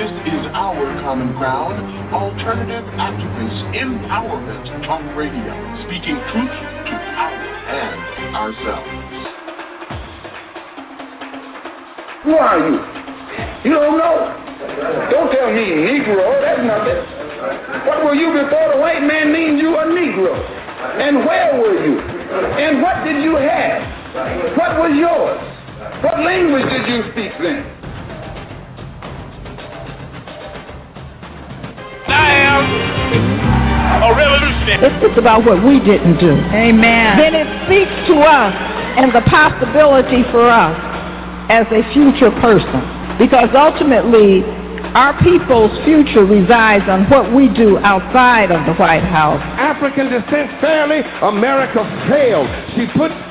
This is our common ground, alternative activist empowerment talk radio, speaking truth to power and ourselves. Who are you? You don't know. Don't tell me Negro, that's nothing. What were you before the white man named you a Negro? And where were you? And what did you have? What was yours? What language did you speak then? I am a revolutionary. It's, it's about what we didn't do. Amen. Then it speaks to us and the possibility for us as a future person. Because ultimately, our people's future resides on what we do outside of the White House. African descent fairly, America failed. She put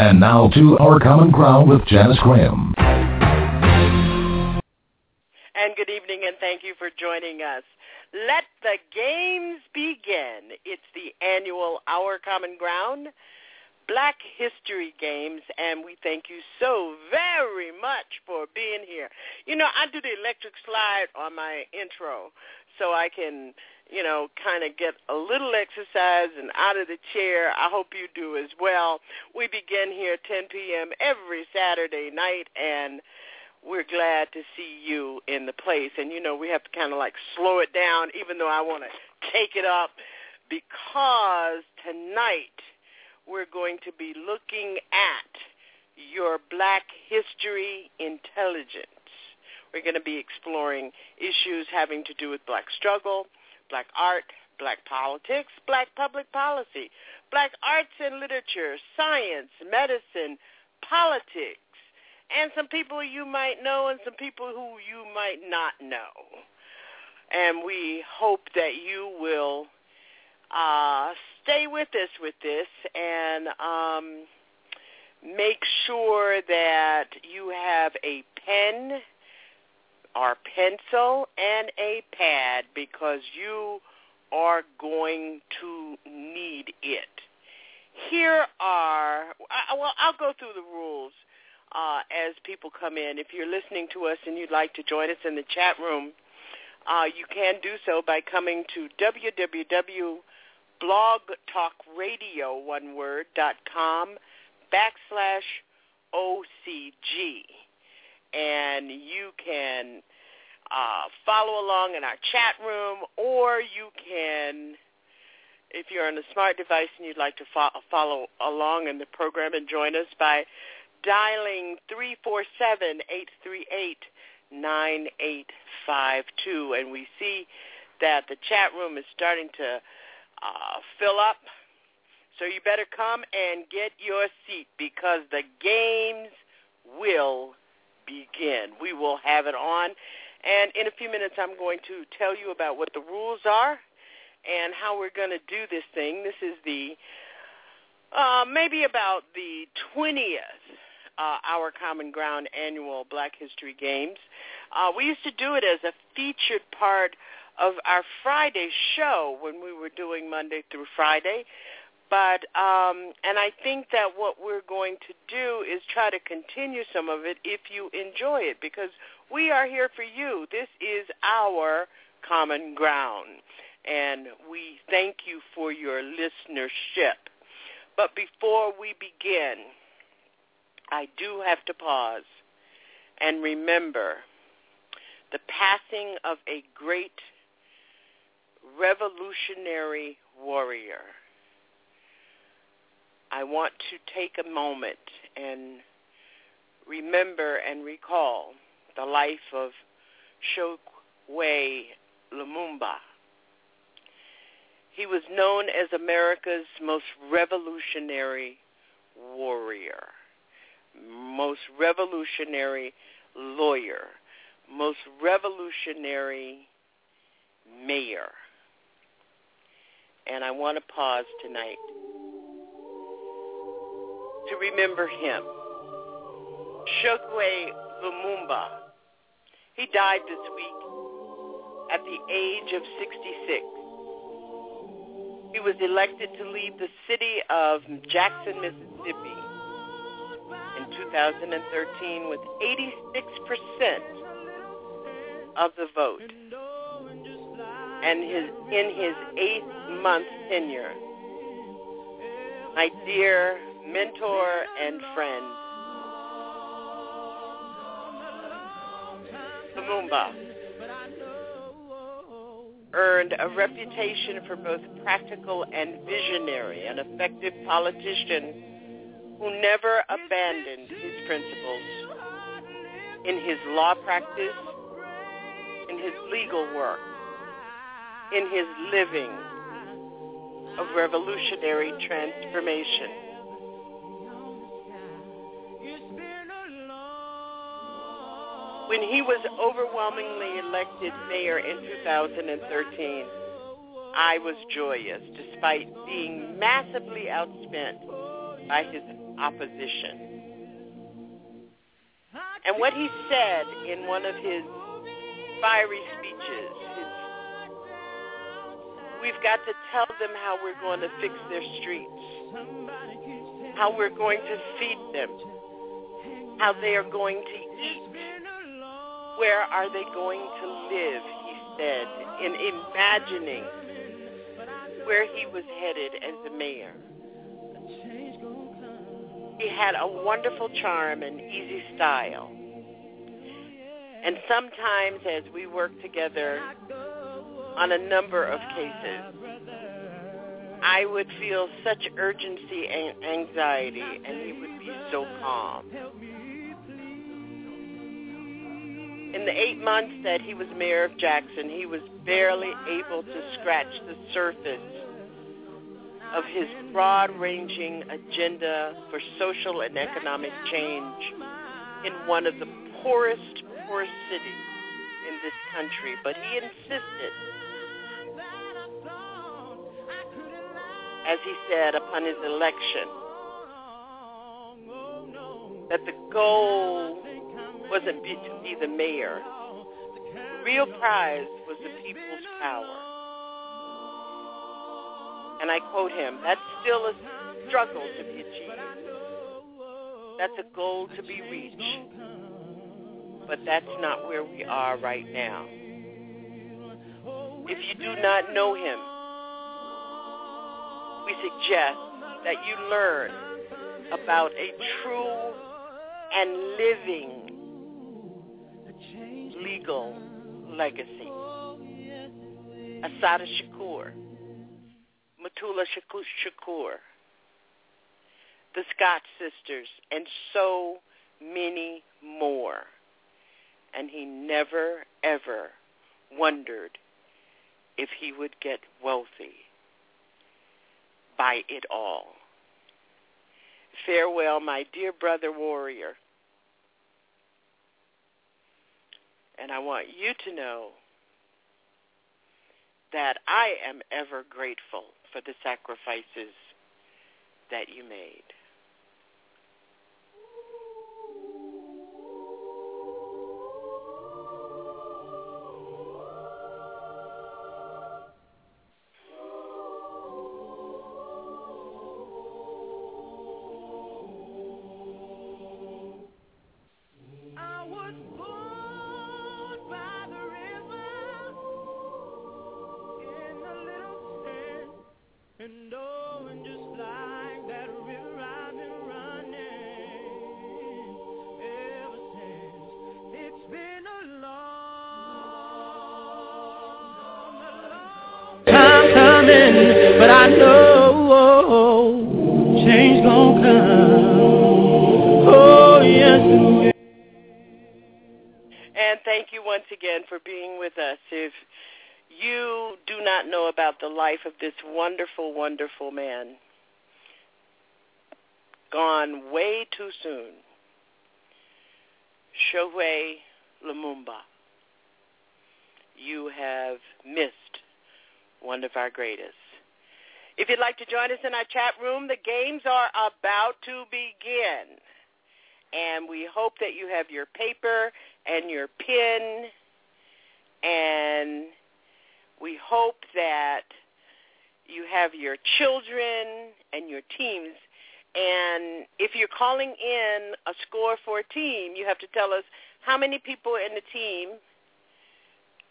And now to Our Common Ground with Janice Graham. And good evening, and thank you for joining us. Let the games begin. It's the annual Our Common Ground Black History Games, and we thank you so very much for being here. You know, I do the electric slide on my intro so I can, you know, kind of get a little exercise and out of the chair. I hope you do as well. We begin here 10 p.m. every Saturday night, and we're glad to see you in the place. And, you know, we have to kind of like slow it down, even though I want to take it up, because tonight we're going to be looking at your black history intelligence. We're going to be exploring issues having to do with black struggle, black art, black politics, black public policy, black arts and literature, science, medicine, politics, and some people you might know and some people who you might not know. And we hope that you will uh, stay with us with this and um, make sure that you have a pen or pencil and a pad because you are going to need it. Here are, well, I'll go through the rules uh, as people come in. If you're listening to us and you'd like to join us in the chat room, uh, you can do so by coming to www.blogtalkradio, one word, dot com backslash OCG. And you can uh, follow along in our chat room, or you can, if you're on a smart device and you'd like to fo- follow along in the program and join us by dialing 347-838-9852. And we see that the chat room is starting to uh, fill up. So you better come and get your seat because the games will begin. We will have it on. And in a few minutes, I'm going to tell you about what the rules are and how we're going to do this thing. This is the uh, maybe about the 20th uh, Our Common Ground annual Black History Games. Uh, we used to do it as a featured part of our Friday show when we were doing Monday through Friday. But um, and I think that what we're going to do is try to continue some of it if you enjoy it because we are here for you. This is our common ground, and we thank you for your listenership. But before we begin, I do have to pause and remember the passing of a great revolutionary warrior. I want to take a moment and remember and recall the life of Chokwe Lumumba. He was known as America's most revolutionary warrior, most revolutionary lawyer, most revolutionary mayor. And I want to pause tonight to remember him. Chokwe Lumumba. He died this week at the age of 66. He was elected to lead the city of Jackson, Mississippi in 2013 with 86% of the vote. And his, in his eighth month tenure, my dear mentor and friend, Lumumba earned a reputation for both practical and visionary, an effective politician who never abandoned his principles in his law practice, in his legal work, in his living of revolutionary transformation. When he was overwhelmingly elected mayor in 2013, I was joyous despite being massively outspent by his opposition. And what he said in one of his fiery speeches, his, we've got to tell them how we're going to fix their streets, how we're going to feed them, how they are going to eat, where are they going to live, he said, in imagining where he was headed as the mayor. He had a wonderful charm and easy style. And sometimes as we worked together on a number of cases, I would feel such urgency and anxiety, and he would be so calm. In the eight months that he was mayor of Jackson, he was barely able to scratch the surface of his broad-ranging agenda for social and economic change in one of the poorest, poorest cities in this country. But he insisted, as he said upon his election, that the goal wasn't be, to be the mayor. The real prize was the people's power. And I quote him, that's still a struggle to be achieved. That's a goal to be reached. But that's not where we are right now. If you do not know him, we suggest that you learn about a true and living regal legacy. Assata Shakur, Mutulu Shakur, the Scott sisters, and so many more. And he never, ever wondered if he would get wealthy by it all. Farewell, my dear brother warrior. And I want you to know that I am ever grateful for the sacrifices that you made. Life of this wonderful, wonderful man. Gone way too soon. Chokwe Lumumba. You have missed one of our greatest. If you'd like to join us in our chat room, the games are about to begin. And we hope that you have your paper and your pen. And we hope that you have your children and your teams. And if you're calling in a score for a team, you have to tell us how many people in the team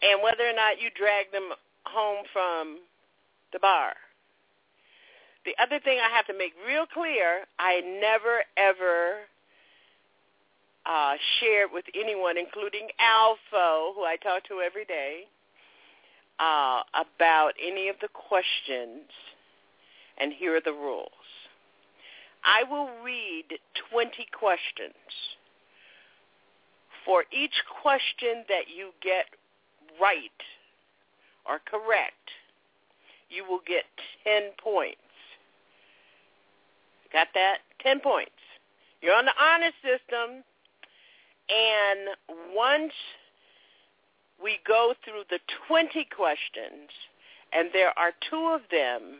and whether or not you drag them home from the bar. The other thing I have to make real clear, I never ever uh, shared with anyone, including Alpha, who I talk to every day, uh, about any of the questions, and here are the rules. I will read 20 questions. For each question that you get right or correct, you will get 10 points. Got that? 10 points. You're on the honor system, and once we go through the 20 questions, and there are two of them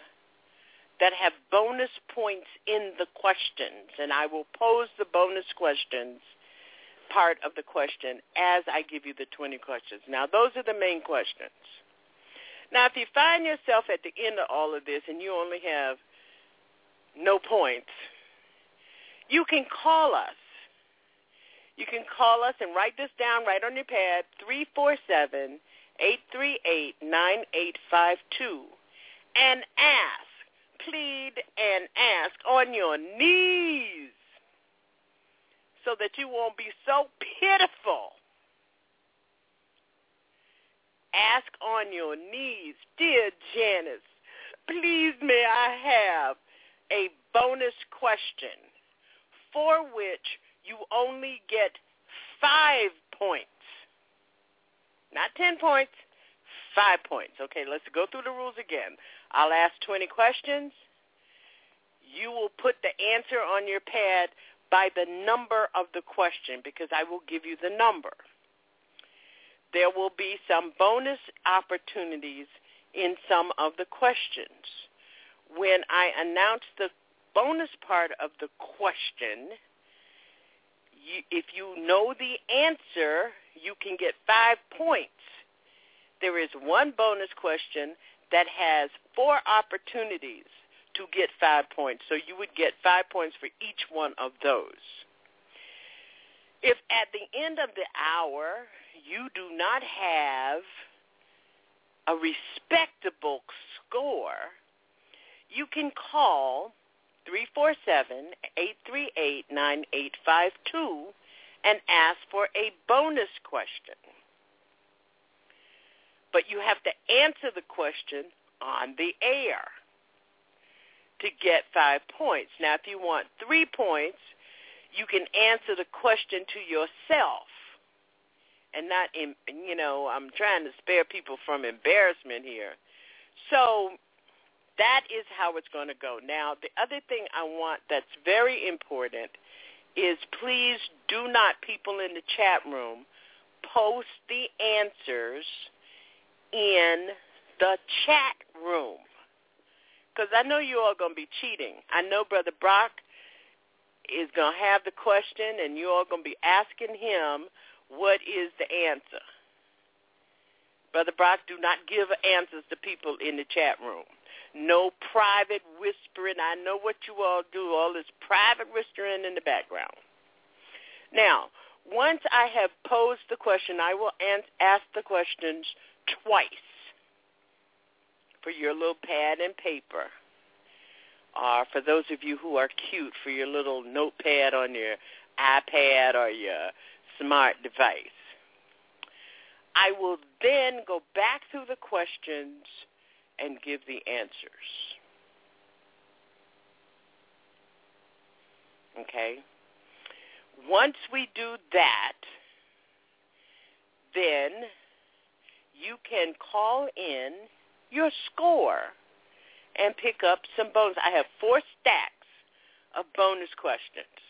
that have bonus points in the questions, and I will pose the bonus questions part of the question as I give you the 20 questions. Now, those are the main questions. Now, if you find yourself at the end of all of this and you only have no points, you can call us you can call us and write this down right on your pad, 347-838-9852, and ask, plead and ask on your knees so that you won't be so pitiful. Ask on your knees, dear Janice, please may I have a bonus question for which you only get five points. Not ten points, five points. Okay, let's go through the rules again. I'll ask 20 questions. You will put the answer on your pad by the number of the question because I will give you the number. There will be some bonus opportunities in some of the questions. When I announce the bonus part of the question, you, if you know the answer, you can get five points. There is one bonus question that has four opportunities to get five points. So you would get five points for each one of those. If at the end of the hour you do not have a respectable score, you can call 347-838-9852 and ask for a bonus question. but you have to answer the question on the air to get five points. Now, if you want three points, you can answer the question to yourself and not in you know i'm trying to spare people from embarrassment here so that is how it's going to go now the other thing i want that's very important is please do not people in the chat room post the answers in the chat room because i know you all going to be cheating i know brother brock is going to have the question and you all going to be asking him what is the answer? Brother Brock, do not give answers to people in the chat room. No private whispering. I know what you all do, all this private whispering in the background. Now, once I have posed the question, I will ask the questions twice for your little pad and paper. Or for those of you who are cute, for your little notepad on your iPad or your smart device. I will then go back through the questions and give the answers. Okay? Once we do that, then you can call in your score and pick up some bonus. I have four stacks of bonus questions.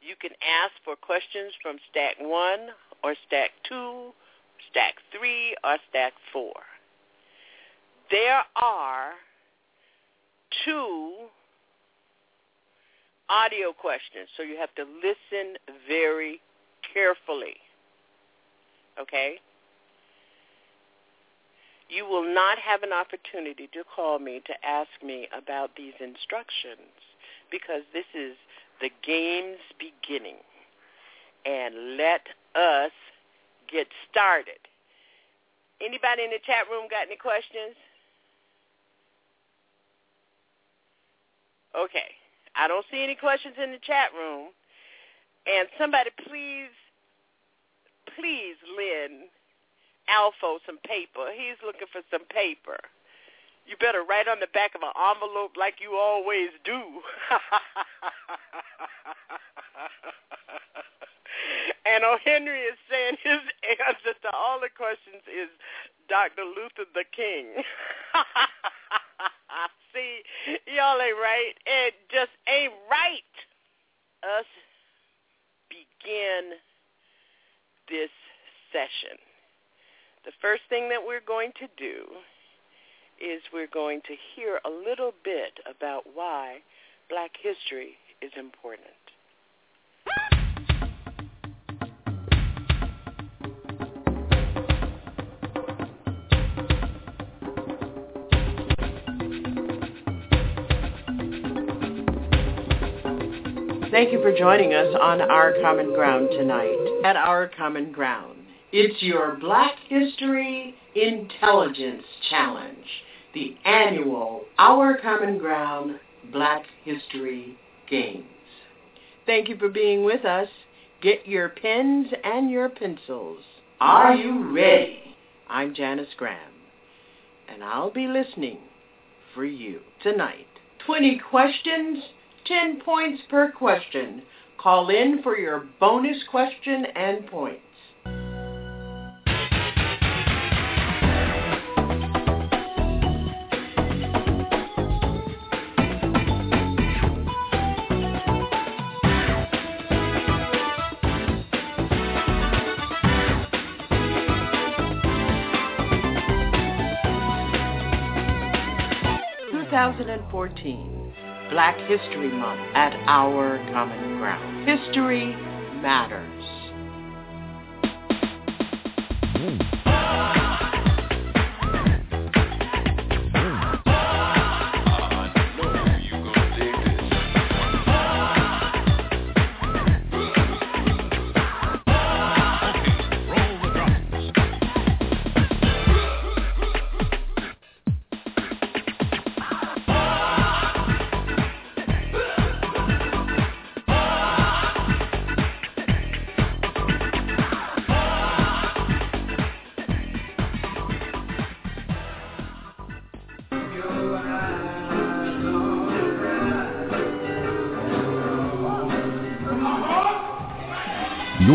You can ask for questions from stack one or stack two, stack three, or stack four. There are two audio questions, so you have to listen very carefully. Okay? You will not have an opportunity to call me to ask me about these instructions because this is the game's beginning. And let us get started. Anybody in the chat room got any questions? Okay. I don't see any questions in the chat room. And somebody please, please lend Alpha some paper. He's looking for some paper. You better write on the back of an envelope like you always do. and O. Henry is saying his answer to all the questions is Dr. Luther the King. See, y'all ain't right. It just ain't right. Us begin this session. The first thing that we're going to do is we're going to hear a little bit about why black history is important. Thank you for joining us on Our Common Ground tonight. At Our Common Ground, it's your Black History Intelligence Challenge the annual Our Common Ground Black History Games. Thank you for being with us. Get your pens and your pencils. Are you ready? I'm Janice Graham, and I'll be listening for you tonight. 20 questions, 10 points per question. Call in for your bonus question and points. 2014, Black History Month at Our Common Ground. History matters.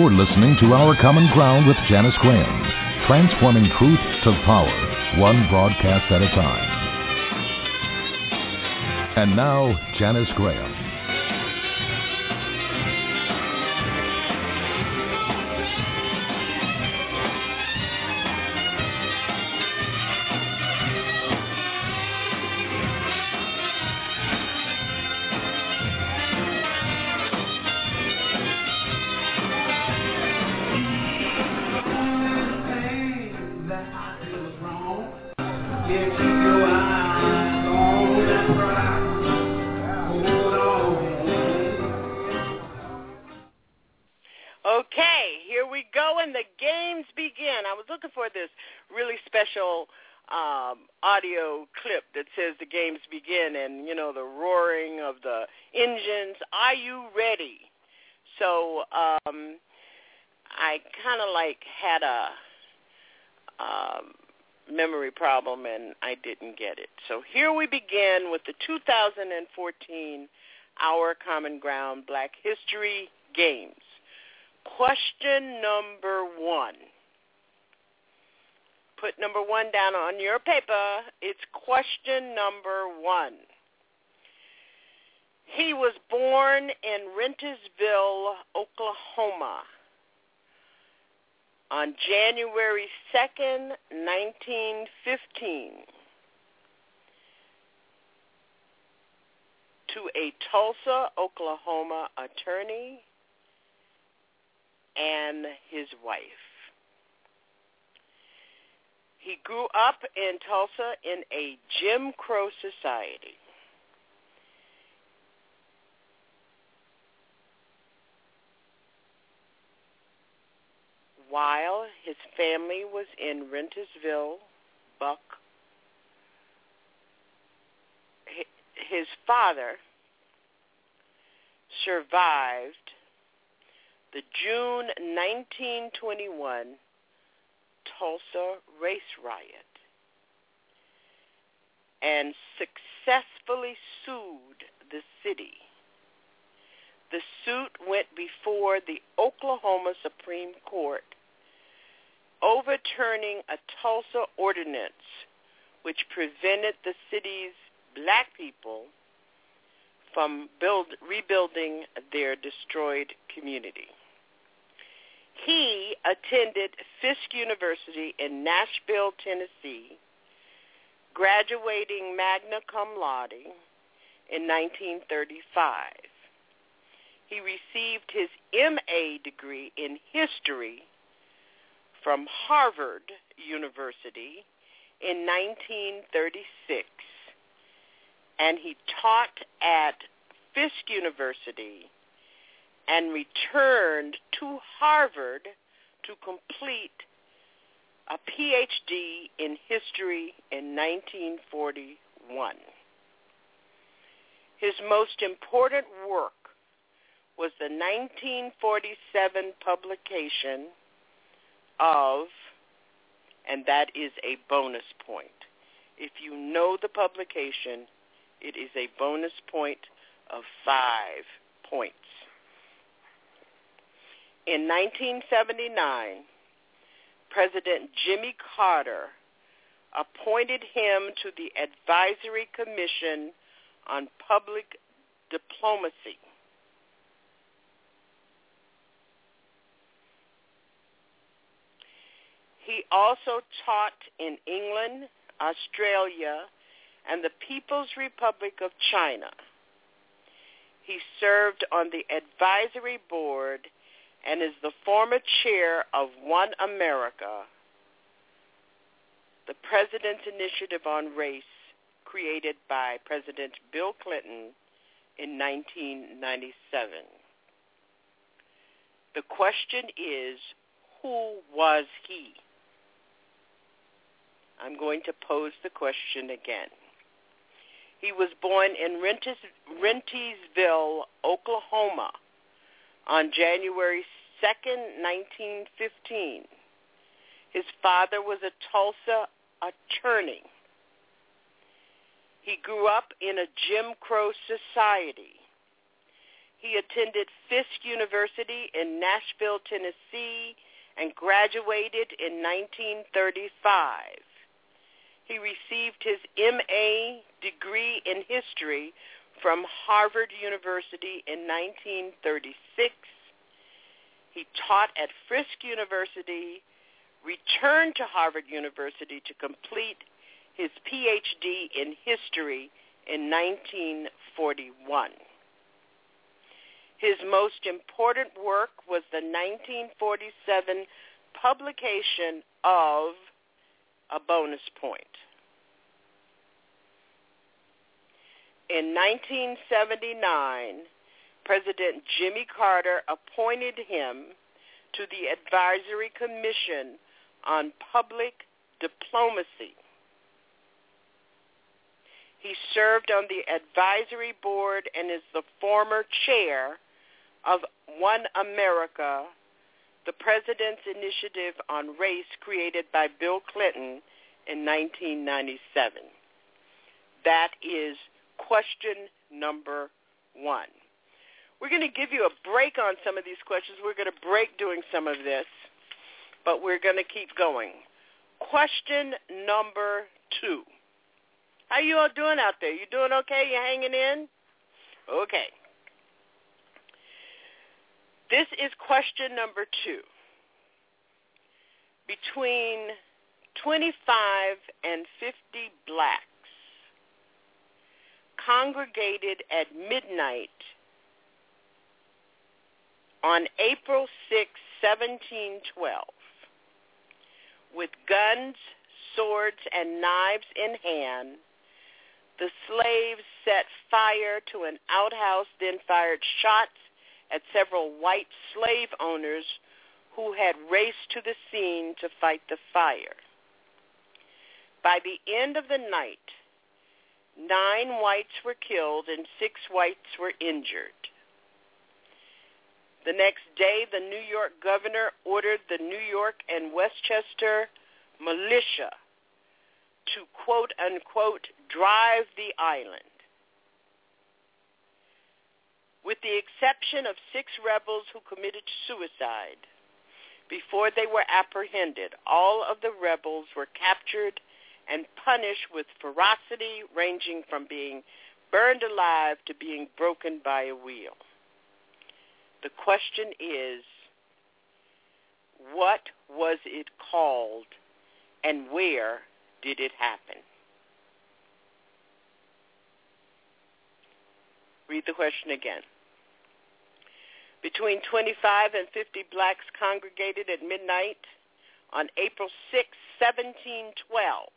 You're listening to Our Common Ground with Janice Graham, transforming truth to power, one broadcast at a time. And now, Janice Graham. I didn't get it. So here we begin with the 2014 Our Common Ground Black History Games. Question number one. Put number one down on your paper. It's question number one. He was born in Rentiesville, Oklahoma on January 2nd, 1915 to a Tulsa, Oklahoma attorney and his wife. He grew up in Tulsa in a Jim Crow society. While his family was in Rentiesville, Buck, his father survived the June 1921 Tulsa race riot and successfully sued the city. The suit went before the Oklahoma Supreme Court, overturning a Tulsa ordinance which prevented the city's black people from build, rebuilding their destroyed community. He attended Fisk University in Nashville, Tennessee, graduating magna cum laude in 1935. He received his MA degree in history from Harvard University in 1936, and he taught at Fisk University and returned to Harvard to complete a PhD in history in 1941. His most important work was the 1947 publication of, and that is a bonus point. If you know the publication, it is a bonus point of five points. In 1979, President Jimmy Carter appointed him to the Advisory Commission on Public Diplomacy. He also taught in England, Australia, and the People's Republic of China. He served on the advisory board and is the former chair of One America, the President's Initiative on Race created by President Bill Clinton in 1997. The question is, who was he? I'm going to pose the question again. He was born in Rentiesville, Oklahoma on January 2nd, 1915. His father was a Tulsa attorney. He grew up in a Jim Crow society. He attended Fisk University in Nashville, Tennessee, and graduated in 1935. He received his MA degree in history from Harvard University in 1936. He taught at Frisk University, returned to Harvard University to complete his PhD in history in 1941. His most important work was the 1947 publication of A Bonus Point. In 1979, President Jimmy Carter appointed him to the Advisory Commission on Public Diplomacy. He served on the advisory board and is the former chair of One America, the President's Initiative on Race created by Bill Clinton in 1997. That is question number one. We're going to give you a break on some of these questions. We're going to break doing some of this, but we're going to keep going. Question number two. How you all doing out there? You doing okay? You hanging in? Okay. This is question number two. Between 25 and 50 blacks congregated at midnight on April 6, 1712, with guns, swords, and knives in hand, the slaves set fire to an outhouse, then fired shots at several white slave owners who had raced to the scene to fight the fire. By the end of the night, nine whites were killed and six whites were injured. The next day, the New York governor ordered the New York and Westchester militia to quote unquote drive the island. With the exception of six rebels who committed suicide, before they were apprehended, all of the rebels were captured and punished with ferocity ranging from being burned alive to being broken by a wheel. The question is, what was it called and where did it happen? Read the question again. Between 25 and 50 blacks congregated at midnight on April 6, 1712.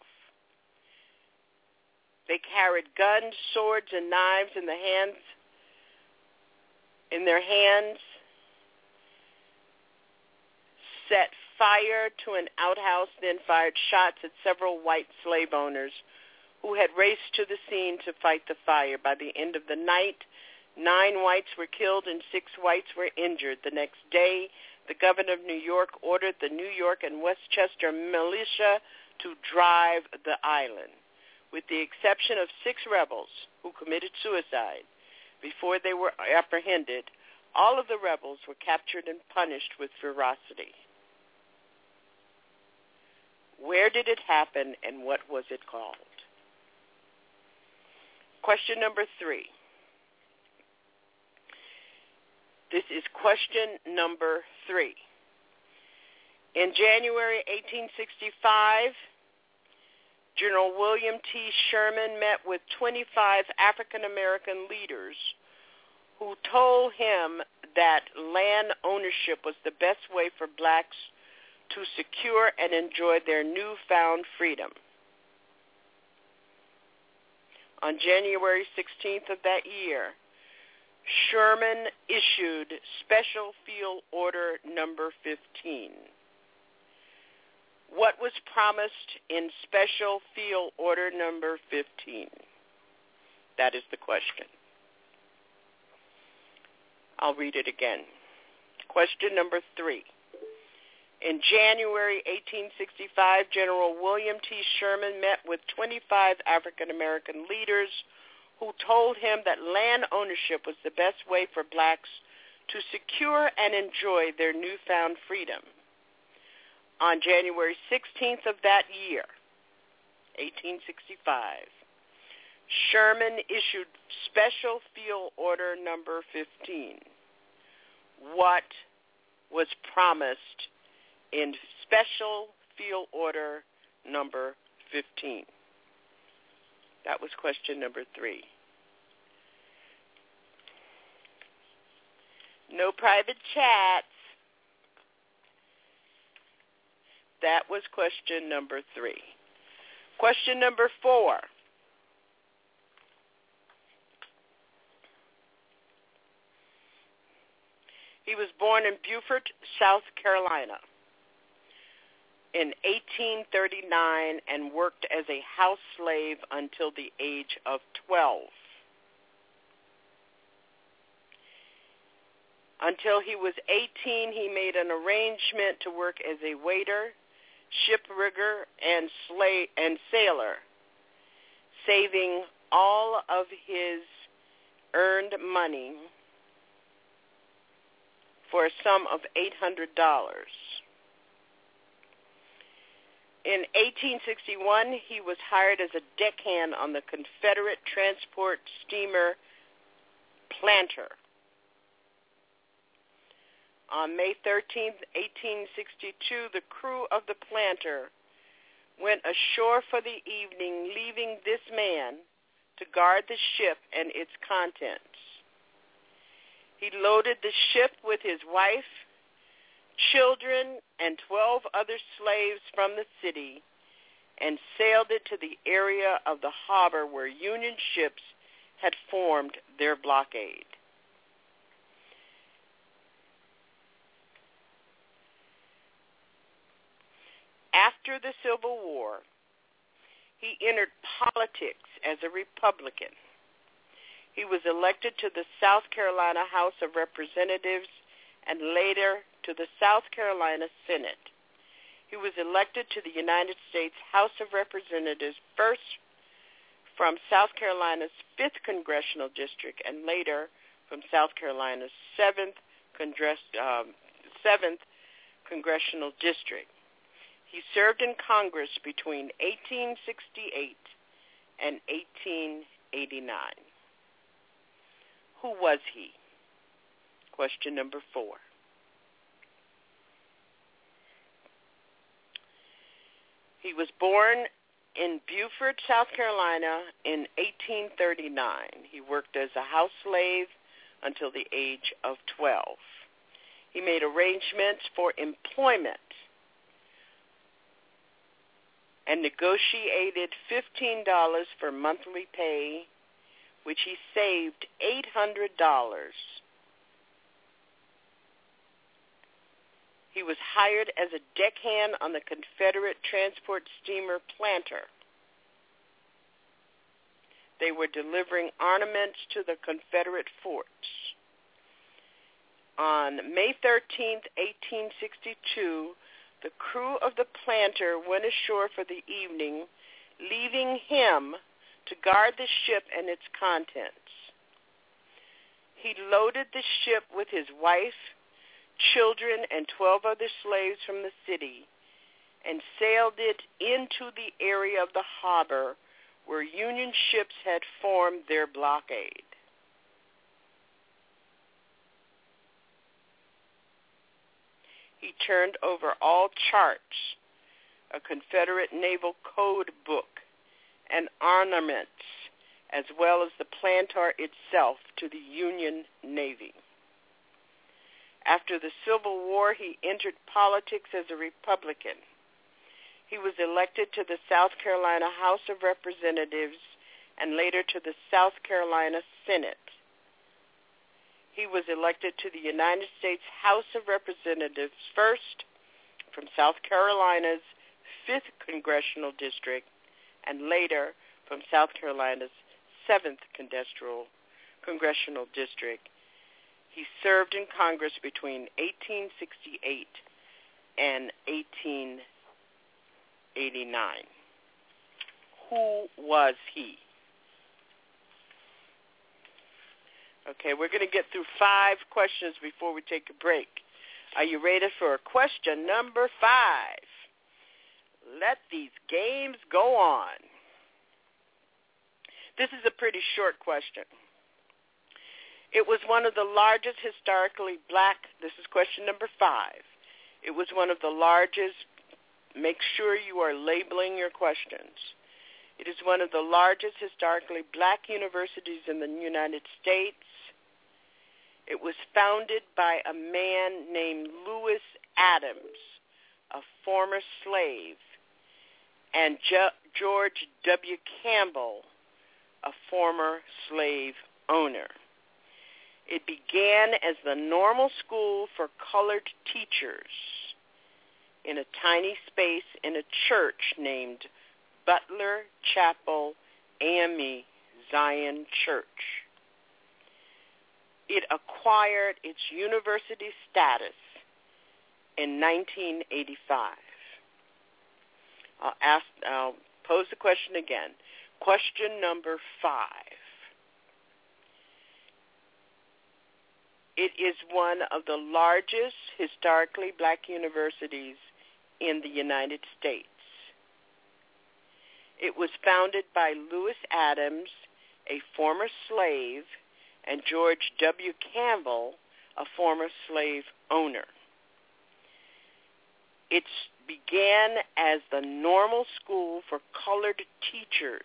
They carried guns, swords, and knives in the hands in their hands, set fire to an outhouse, then fired shots at several white slave owners who had raced to the scene to fight the fire. By the end of the night, nine whites were killed and six whites were injured. The next day, the governor of New York ordered the New York and Westchester militia to drive the island. With the exception of six rebels who committed suicide, before they were apprehended, all of the rebels were captured and punished with ferocity. Where did it happen and what was it called? Question number three. This is question number three. In January 1865, General William T. Sherman met with 25 African American leaders who told him that land ownership was the best way for blacks to secure and enjoy their newfound freedom. On January 16th of that year, Sherman issued Special Field Order Number 15. What was promised in Special Field Order Number 15? That is the question. I'll read it again. Question number three. In January 1865, General William T. Sherman met with 25 African American leaders who told him that land ownership was the best way for blacks to secure and enjoy their newfound freedom. On January 16th of that year, 1865, Sherman issued Special Field Order Number 15. What was promised in Special Field Order Number 15? That was question number three. No private chats. That was question number three. Question number four. He was born in Beaufort, South Carolina in 1839 and worked as a house slave until the age of 12. Until he was 18, he made an arrangement to work as a waiter, ship rigger, and, and sailor, saving all of his earned money for a sum of $800. In 1861, he was hired as a deckhand on the Confederate transport steamer Planter. On May 13, 1862, the crew of the Planter went ashore for the evening, leaving this man to guard the ship and its contents. He loaded the ship with his wife, children, and 12 other slaves from the city and sailed it to the area of the harbor where Union ships had formed their blockade. After the Civil War, he entered politics as a Republican. He was elected to the South Carolina House of Representatives and later to the South Carolina Senate. He was elected to the United States House of Representatives first from South Carolina's 5th Congressional District and later from South Carolina's 7th, Congress- um, 7th Congressional District. He served in Congress between 1868 and 1889. Who was he? Question number four. He was born in Beaufort, South Carolina in 1839. He worked as a house slave until the age of 12. He made arrangements for employment and negotiated $15 for monthly pay, which he saved $800 He was hired as a deckhand on the Confederate transport steamer Planter. They were delivering ornaments to the Confederate forts. On May 13, 1862, the crew of the Planter went ashore for the evening, leaving him to guard the ship and its contents. He loaded the ship with his wife, children and 12 other slaves from the city and sailed it into the area of the harbor where Union ships had formed their blockade. He turned over all charts, a Confederate Naval Code book, and armaments, as well as the planter itself to the Union Navy. After the Civil War, he entered politics as a Republican. He was elected to the South Carolina House of Representatives and later to the South Carolina Senate. He was elected to the United States House of Representatives first from South Carolina's 5th Congressional District and later from South Carolina's 7th Congressional District he served in Congress between 1868 and 1889. Who was he? Okay, we're going to get through five questions before we take a break. Are you ready for question number five? Let these games go on. This is a pretty short question. It was one of the largest historically black, this is question number five. It was one of the largest, make sure you are labeling your questions. It is one of the largest historically black universities in the United States. It was founded by a man named Lewis Adams, a former slave, and George W. Campbell, a former slave owner. It began as the normal school for colored teachers in a tiny space in a church named Butler Chapel AME Zion Church. It acquired its university status in 1985. I'll ask, I'll pose the question again. Question number five. It is one of the largest historically black universities in the United States. It was founded by Lewis Adams, a former slave, and George W. Campbell, a former slave owner. It began as the normal school for colored teachers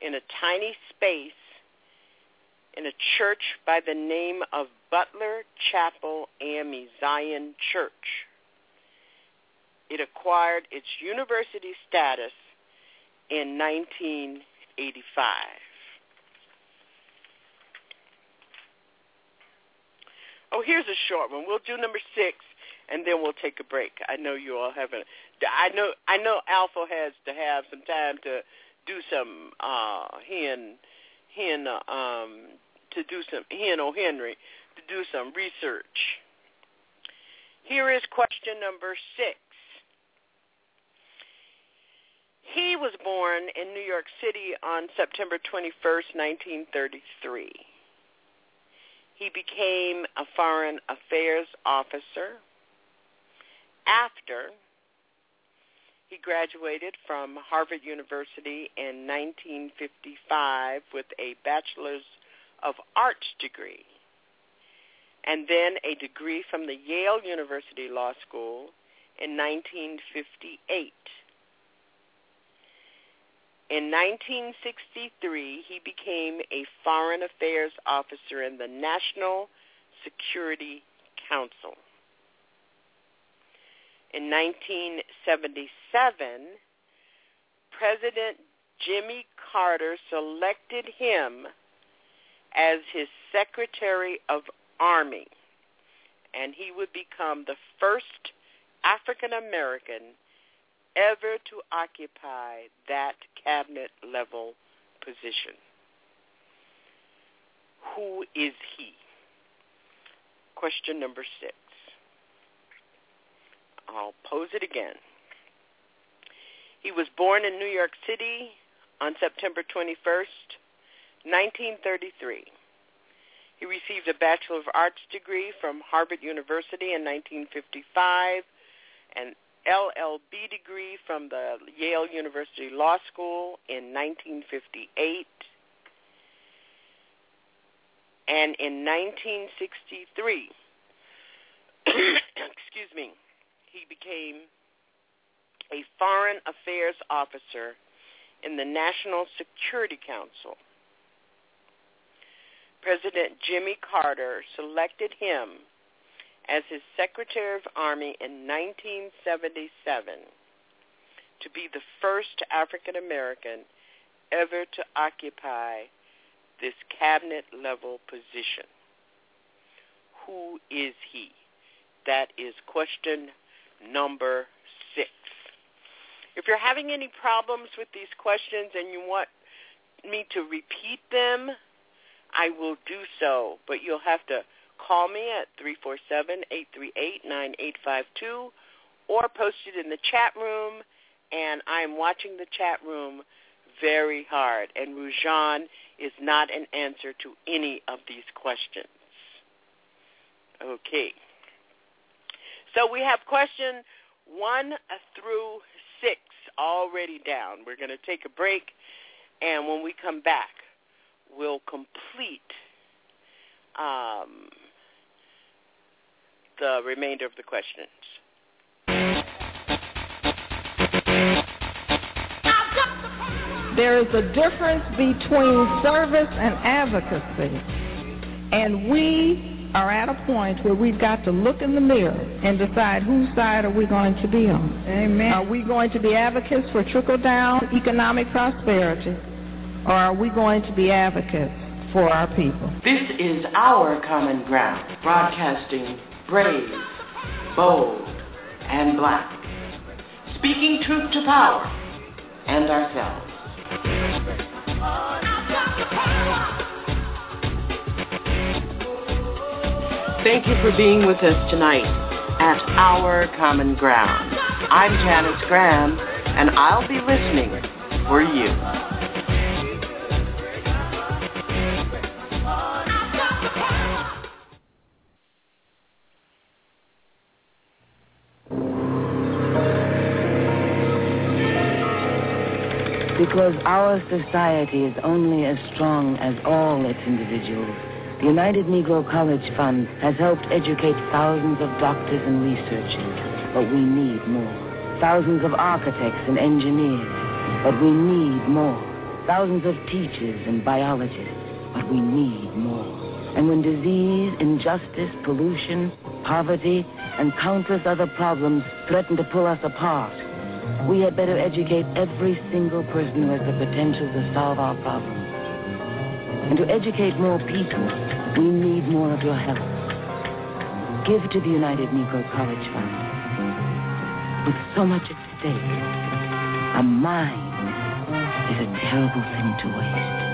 in a tiny space in a church by the name of Butler Chapel AME Zion Church. It acquired its university status in 1985. Oh, here's a short one. We'll do number six, and then we'll take a break. I know you all haven't. I know. I know Alpha has to have some time to do some. Uh, he and he and uh, um, to do some he and O. Henry to do some research. Here is question number six. He was born in New York City on September 21st, 1933. He became a foreign affairs officer after he graduated from Harvard University in 1955 with a bachelor's of arts degree and then a degree from the Yale University Law School in 1958. In 1963, he became a foreign affairs officer in the National Security Council. In 1977, President Jimmy Carter selected him as his Secretary of Army, and he would become the first African American ever to occupy that cabinet level position. Who is he? Question number six. I'll pose it again. He was born in New York City on September 21st, 1933. He received a Bachelor of Arts degree from Harvard University in 1955, an LLB degree from the Yale University Law School in 1958. And in 1963, excuse me, he became a foreign affairs officer in the National Security Council. President Jimmy Carter selected him as his Secretary of Army in 1977 to be the first African American ever to occupy this cabinet level position. Who is he? That is question number six. If you're having any problems with these questions and you want me to repeat them, I will do so, but you'll have to call me at 347-838-9852 or post it in the chat room, and I'm watching the chat room very hard, and Rujan is not an answer to any of these questions. Okay. So we have question one through six already down. We're going to take a break, and when we come back, we'll complete um, the remainder of the questions. There is a difference between service and advocacy. And we are at a point where we've got to look in the mirror and decide whose side are we going to be on. Amen. Are we going to be advocates for trickle-down economic prosperity, or are we going to be advocates for our people? This is our common ground, broadcasting brave, bold, and black, speaking truth to power and ourselves. Thank you for being with us tonight at Our Common Ground. I'm Janice Graham, and I'll be listening for you. Because our society is only as strong as all its individuals, United Negro College Fund has helped educate thousands of doctors and researchers, but we need more. Thousands of architects and engineers, but we need more. Thousands of teachers and biologists, but we need more. And when disease, injustice, pollution, poverty, and countless other problems threaten to pull us apart, we had better educate every single person who has the potential to solve our problems. And to educate more people, we need more of your help. Give to the United Negro College Fund. With so much at stake, a mind is a terrible thing to waste.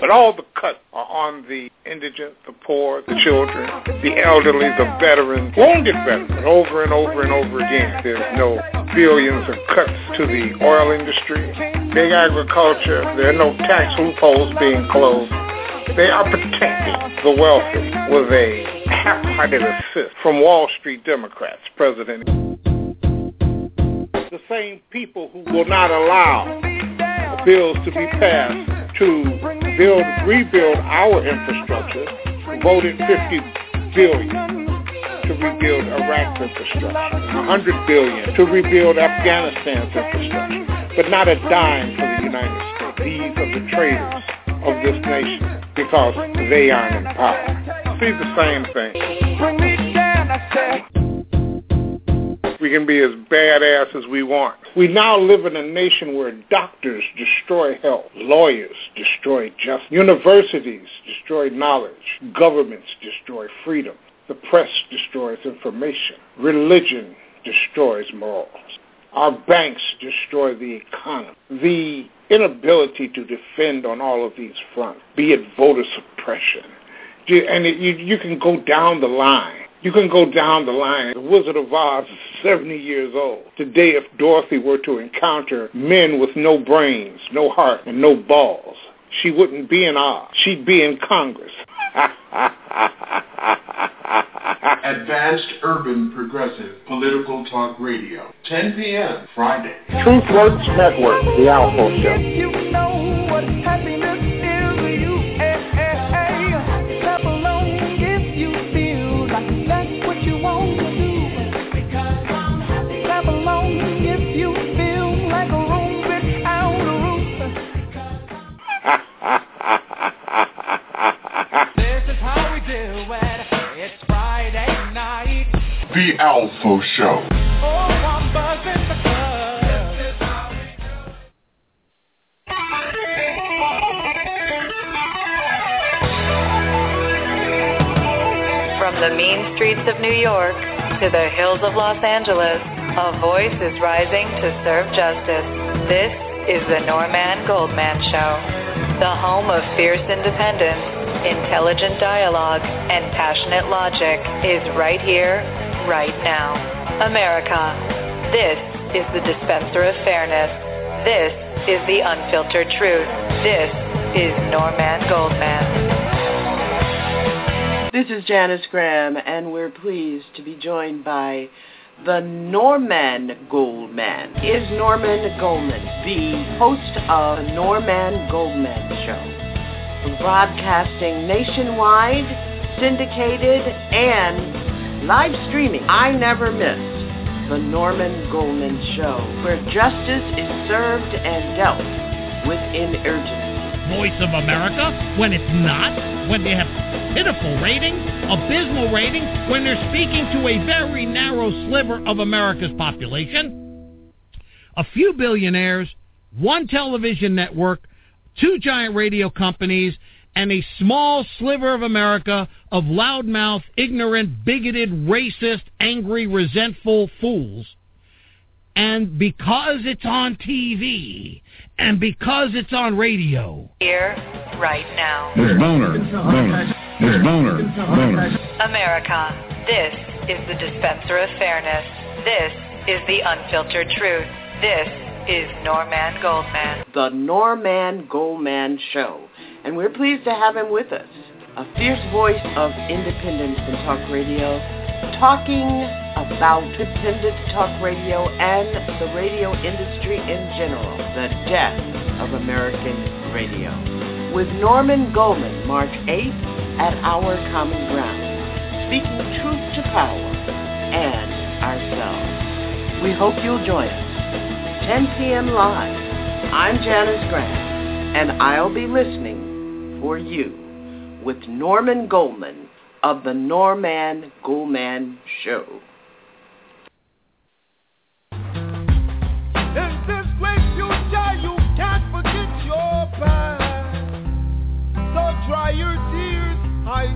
But all the cuts are on the indigent, the poor, the children, the elderly, the veterans. Better, but over and over and over again. There's no billions of cuts to the oil industry, big agriculture. There are no tax loopholes being closed. They are protecting the wealthy with a half-hearted assist from Wall Street Democrats, President. The same people who will not allow bills to be passed to build, rebuild our infrastructure, voted 50 billion to rebuild Iraq's infrastructure, 100 billion to rebuild Afghanistan's infrastructure, but not a dime for the United States. These are the traitors of this nation because they aren't in power. See the same thing. We can be as badass as we want. We now live in a nation where doctors destroy health, lawyers destroy justice, universities destroy knowledge, governments destroy freedom, the press destroys information, religion destroys morals. Our banks destroy the economy. The inability to defend on all of these fronts, be it voter suppression, and you, you can go down the line. You can go down the line. The Wizard of Oz is 70 years old. Today, if Dorothy were to encounter men with no brains, no heart, and no balls, she wouldn't be in Oz. She'd be in Congress. Advanced Urban Progressive Political Talk Radio. 10 p.m. Friday. TruthWorks Network, The Alpha Show. You know This is how we do it. It's Friday night. The Alpha Show. Oh, I'm buzzing the club. This is how we From the mean streets of New York to the hills of Los Angeles, a voice is rising to serve justice. This is the Norman Goldman Show, the home of fierce independence, intelligent dialogue, and passionate logic is right here, right now. America, this is the dispenser of fairness. This is the unfiltered truth. This is Norman Goldman. This is Janice Graham, and we're pleased to be joined by the Norman Goldman. Is Norman Goldman the host of the Norman Goldman Show? Broadcasting nationwide, syndicated, and live streaming. I never miss the Norman Goldman Show, where justice is served and dealt with in urgency. Voice of America when it's not, when they have pitiful ratings, abysmal ratings, when they're speaking to a very narrow sliver of America's population. A few billionaires, one television network, two giant radio companies, and a small sliver of America of loudmouth, ignorant, bigoted, racist, angry, resentful fools. And because it's on TV, and because it's on radio. Here, right now. It's Boner. Boner. It's Boner. Boner. America, this is the dispenser of fairness. This is the unfiltered truth. This is Norman Goldman. The Norman Goldman Show. And we're pleased to have him with us. A fierce voice of independence in talk radio, talking about independent talk radio and the radio industry in general, the death of American radio. With Norman Goldman, March 8th at Our Common Ground, speaking truth to power and ourselves. We hope you'll join us. 10 p.m. live. I'm Janice Graham, and I'll be listening for you with Norman Goldman of the Norman Goldman Show. Dry your tears, I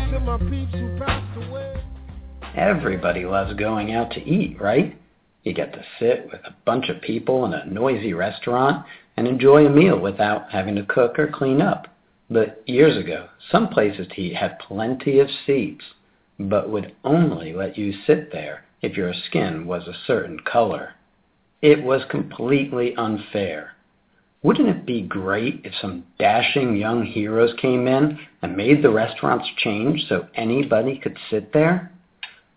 until my peeps who passed away. Everybody loves going out to eat, right? You get to sit with a bunch of people in a noisy restaurant and enjoy a meal without having to cook or clean up. But years ago, some places to eat had plenty of seats, but would only let you sit there if your skin was a certain color. It was completely unfair. Wouldn't it be great if some dashing young heroes came in and made the restaurants change so anybody could sit there?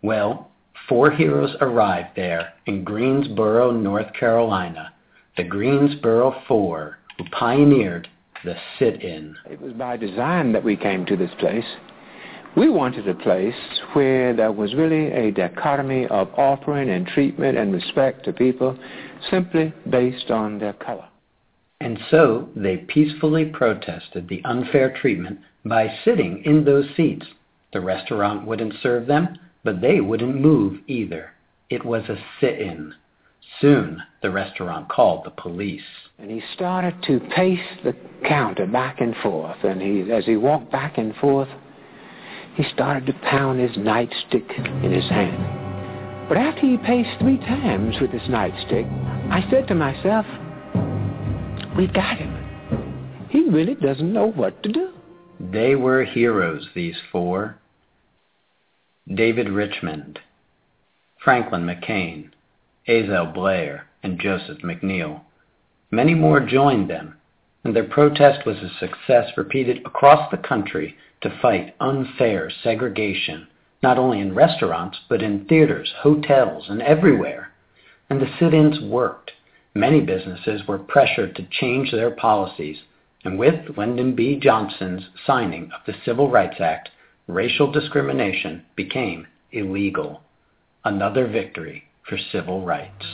Well, four heroes arrived there in Greensboro, North Carolina, the Greensboro Four, who pioneered the sit-in. It was by design that we came to this place. We wanted a place where there was really a dichotomy of offering and treatment and respect to people simply based on their color. And so they peacefully protested the unfair treatment by sitting in those seats. The restaurant wouldn't serve them, but they wouldn't move either. It was a sit-in. Soon the restaurant called the police. And he started to pace the counter back and forth. And he, as he walked back and forth, he started to pound his nightstick in his hand. But after he paced three times with his nightstick, I said to myself, We've got him. He really doesn't know what to do. They were heroes, these four. David Richmond, Franklin McCain, Ezell Blair, and Joseph McNeil. Many more joined them, and their protest was a success repeated across the country to fight unfair segregation, not only in restaurants, but in theaters, hotels, and everywhere. And the sit-ins worked. Many businesses were pressured to change their policies, and with Lyndon B. Johnson's signing of the Civil Rights Act, racial discrimination became illegal. Another victory for civil rights.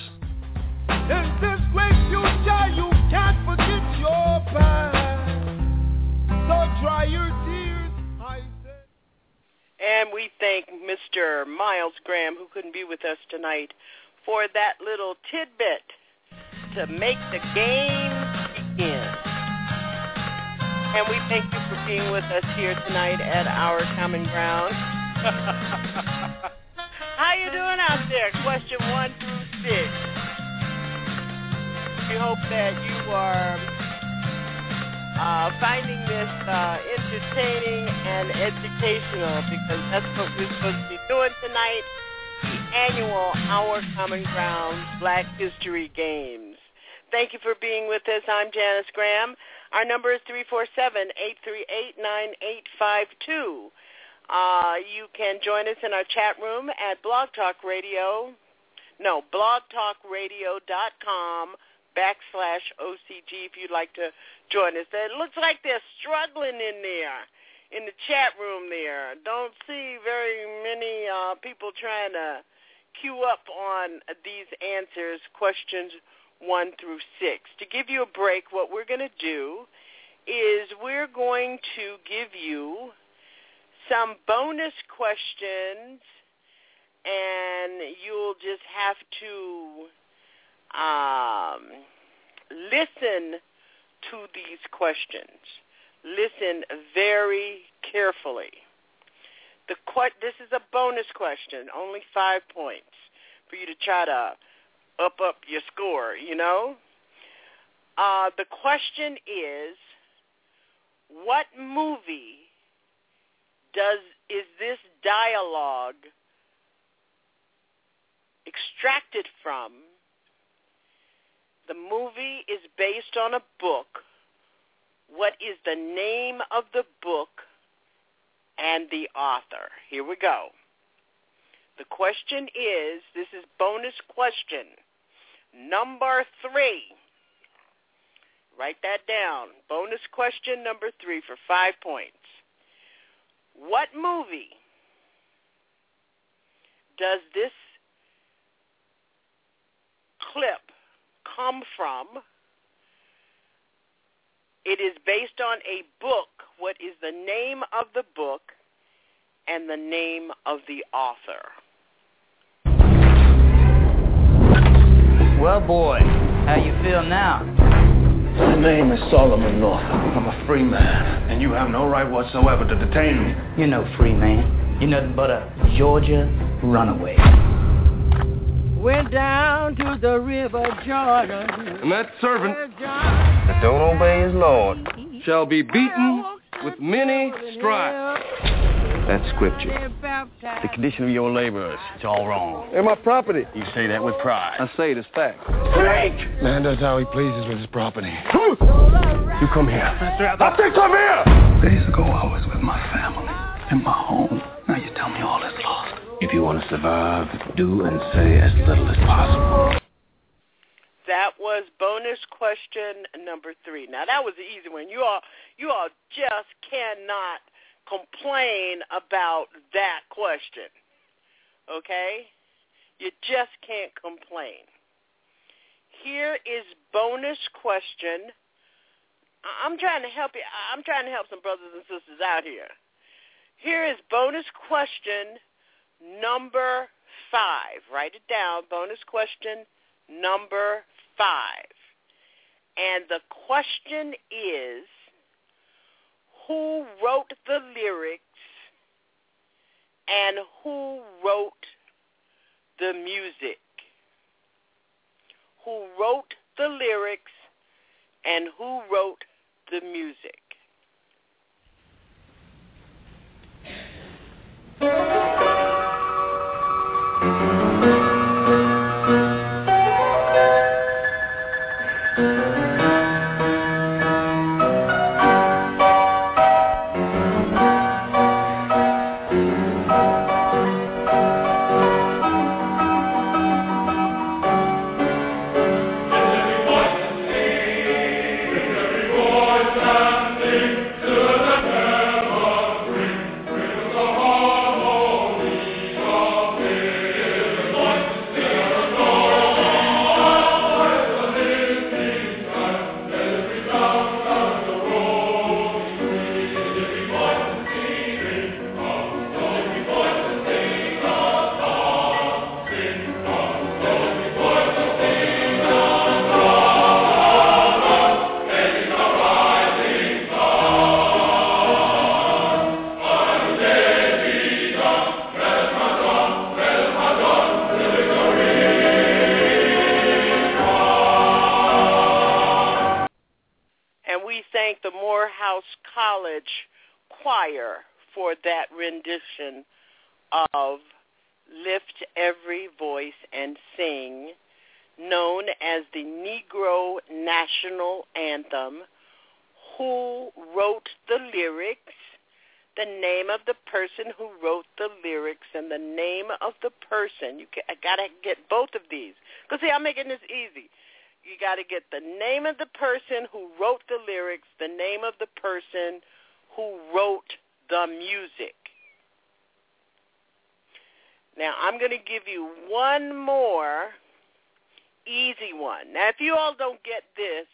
In this great future, you can't forget your past. So dry your tears, I say. And we thank Mr. Miles Graham, who couldn't be with us tonight, for that little tidbit to make the game begin. And we thank you for being with us here tonight at our common ground. How you doing out there? Question one through six. We hope that you are uh, finding this uh, entertaining and educational because that's what we're supposed to be doing tonight. The annual Our Common Ground Black History Games. Thank you for being with us. I'm Janice Graham. Our number is 347-838-9852. Uh, you can join us in our chat room at Blog Talk Radio. No, blogtalkradio.com backslash OCG if you'd like to join us. It looks like they're struggling in there, in the chat room there. Don't see very many uh, people trying to queue up on these answers, questions one through six. To give you a break, what we're going to do is we're going to give you some bonus questions and you'll just have to um, listen to these questions. Listen very carefully. The this is a bonus question, only five points for you to try to up up your score. You know. Uh, the question is, what movie does is this dialogue extracted from? The movie is based on a book. What is the name of the book and the author? Here we go. The question is, this is bonus question. Number three. Write that down. Bonus question number three for five points. What movie does this clip come from? It is based on a book. What is the name of the book and the name of the author? Well, boy, how you feel now? My name is Solomon Northup. I'm a free man, and you have no right whatsoever to detain me. You're no free man. You're nothing but a Georgia runaway. Went down to the river Jordan. And that servant that don't obey his Lord shall be beaten with many stripes. That's scripture. The condition of your laborers, it's all wrong. And my property. You say that with pride. I say it as fact. Frank! Man does how he pleases with his property. You come here. I said come here! Days ago, I was with my family in my home. Now you tell me all is lost. If you want to survive, do and say as little as possible. That was bonus question number three. Now that was the easy one. You all, you all just cannot complain about that question. Okay? You just can't complain. Here is bonus question. I'm trying to help you. I'm trying to help some brothers and sisters out here. Here is bonus question number five. Write it down. Bonus question number five. And the question is, who wrote the lyrics and who wrote the music? Who wrote the lyrics and who wrote the music? Easy one. Now, if you all don't get this,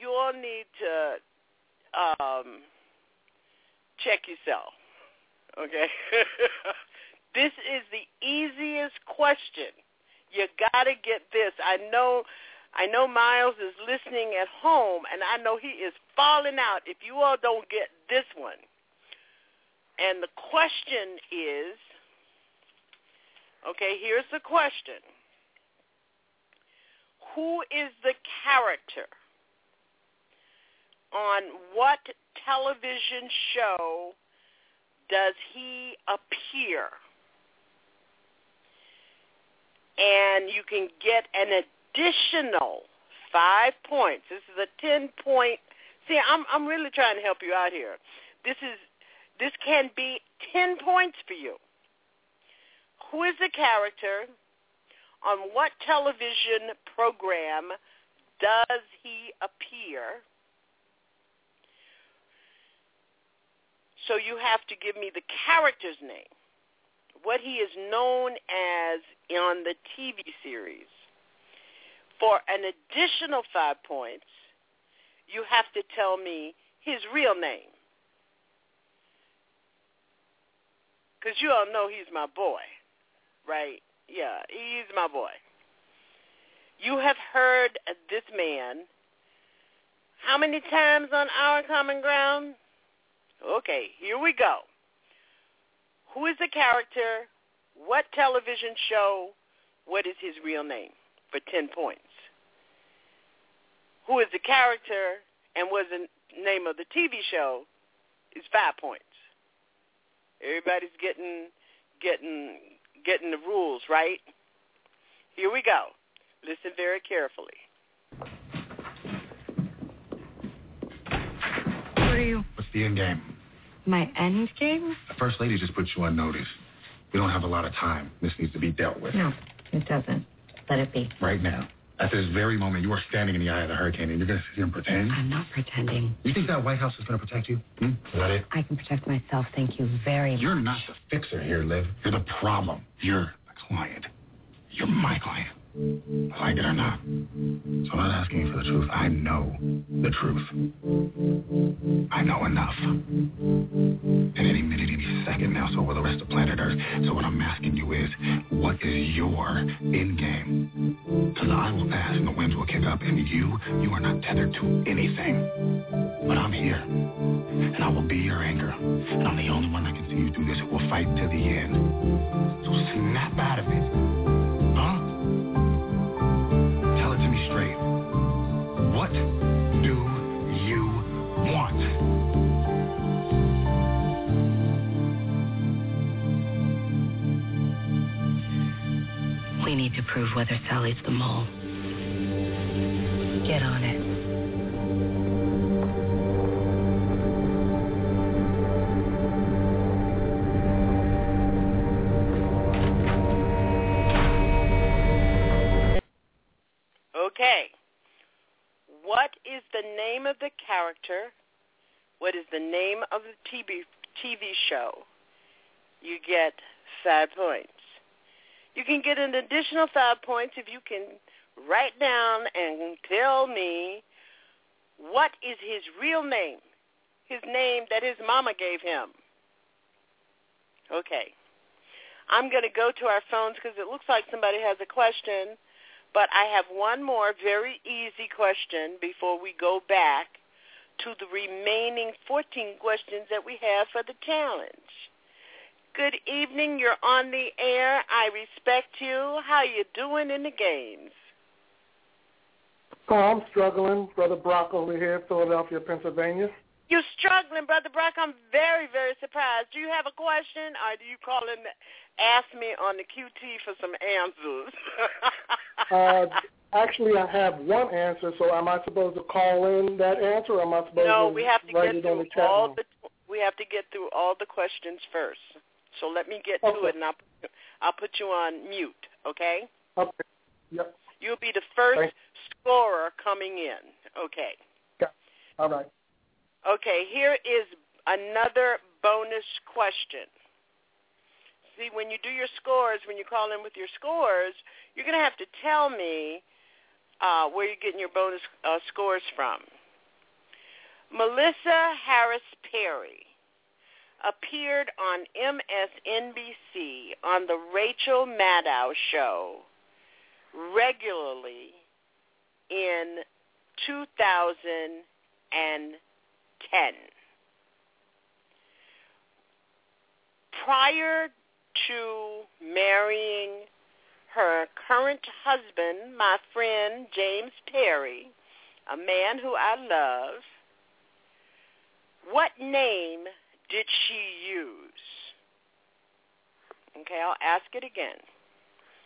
you all need to um, check yourself. Okay? this is the easiest question. You got to get this. I know I know Miles is listening at home and I know he is falling out if you all don't get this one. And the question is Okay, here's the question. Who is the character on what television show does he appear? And you can get an additional five points. This is a ten point. See, I'm I'm really trying to help you out here. This is this can be ten points for you. Who is the character? On what television program does he appear? So you have to give me the character's name, what he is known as on the TV series. For an additional five points, you have to tell me his real name. Because you all know he's my boy, right? Yeah, he's my boy. You have heard this man how many times on Our Common Ground? Okay, here we go. Who is the character? What television show? What is his real name? For 10 points. Who is the character and was the name of the TV show is 5 points. Everybody's getting getting getting the rules, right? Here we go. Listen very carefully. What are you? What's the end game? My end game? The first lady just put you on notice. We don't have a lot of time. This needs to be dealt with. No, it doesn't. Let it be. Right now. At this very moment, you are standing in the eye of the hurricane, and you're going to sit here and pretend? I'm not pretending. You think that White House is going to protect you? Hmm? Is that it? I can protect myself. Thank you very much. You're not the fixer here, Liv. You're the problem. You're the client. You're my client. Like it or not. So I'm not asking you for the truth. I know the truth. I know enough. And any minute, any second now, so will the rest of planet Earth. So what I'm asking you is, what is your end game? Because I will pass and the winds will kick up, and you, you are not tethered to anything. But I'm here, and I will be your anchor. And I'm the only one that can see you through this will fight to the end. So snap out of it. Want? We need to prove whether Sally's the mole. Get on it. Okay. What is the name of the character? What is the name of the TV TV show? You get five points. You can get an additional five points if you can write down and tell me what is his real name, his name that his mama gave him. Okay. I'm going to go to our phones because it looks like somebody has a question. But I have one more very easy question before we go back to the remaining 14 questions that we have for the challenge. Good evening. You're on the air. I respect you. How you doing in the games? Oh, I'm struggling, Brother Brock over here, Philadelphia, Pennsylvania. You're struggling, Brother Brock. I'm very, very surprised. Do you have a question, or do you call and ask me on the QT for some answers? Uh, actually, I have one answer, so am I supposed to call in that answer, or am I supposed no, to we have to write get it on the through chat all room? the. We have to get through all the questions first. So let me get to it, and I'll I'll put you on mute. Okay? Okay. Yep. You'll be the first Thanks. scorer coming in. Okay. All right. Okay, here is another bonus question. See, when you do your scores, when you call in with your scores, you're going to have to tell me uh, where you're getting your bonus uh, scores from. Melissa Harris Perry appeared on MSNBC on the Rachel Maddow show regularly in 2010. Prior to marrying her current husband, my friend James Perry, a man who I love, what name did she use? Okay, I'll ask it again.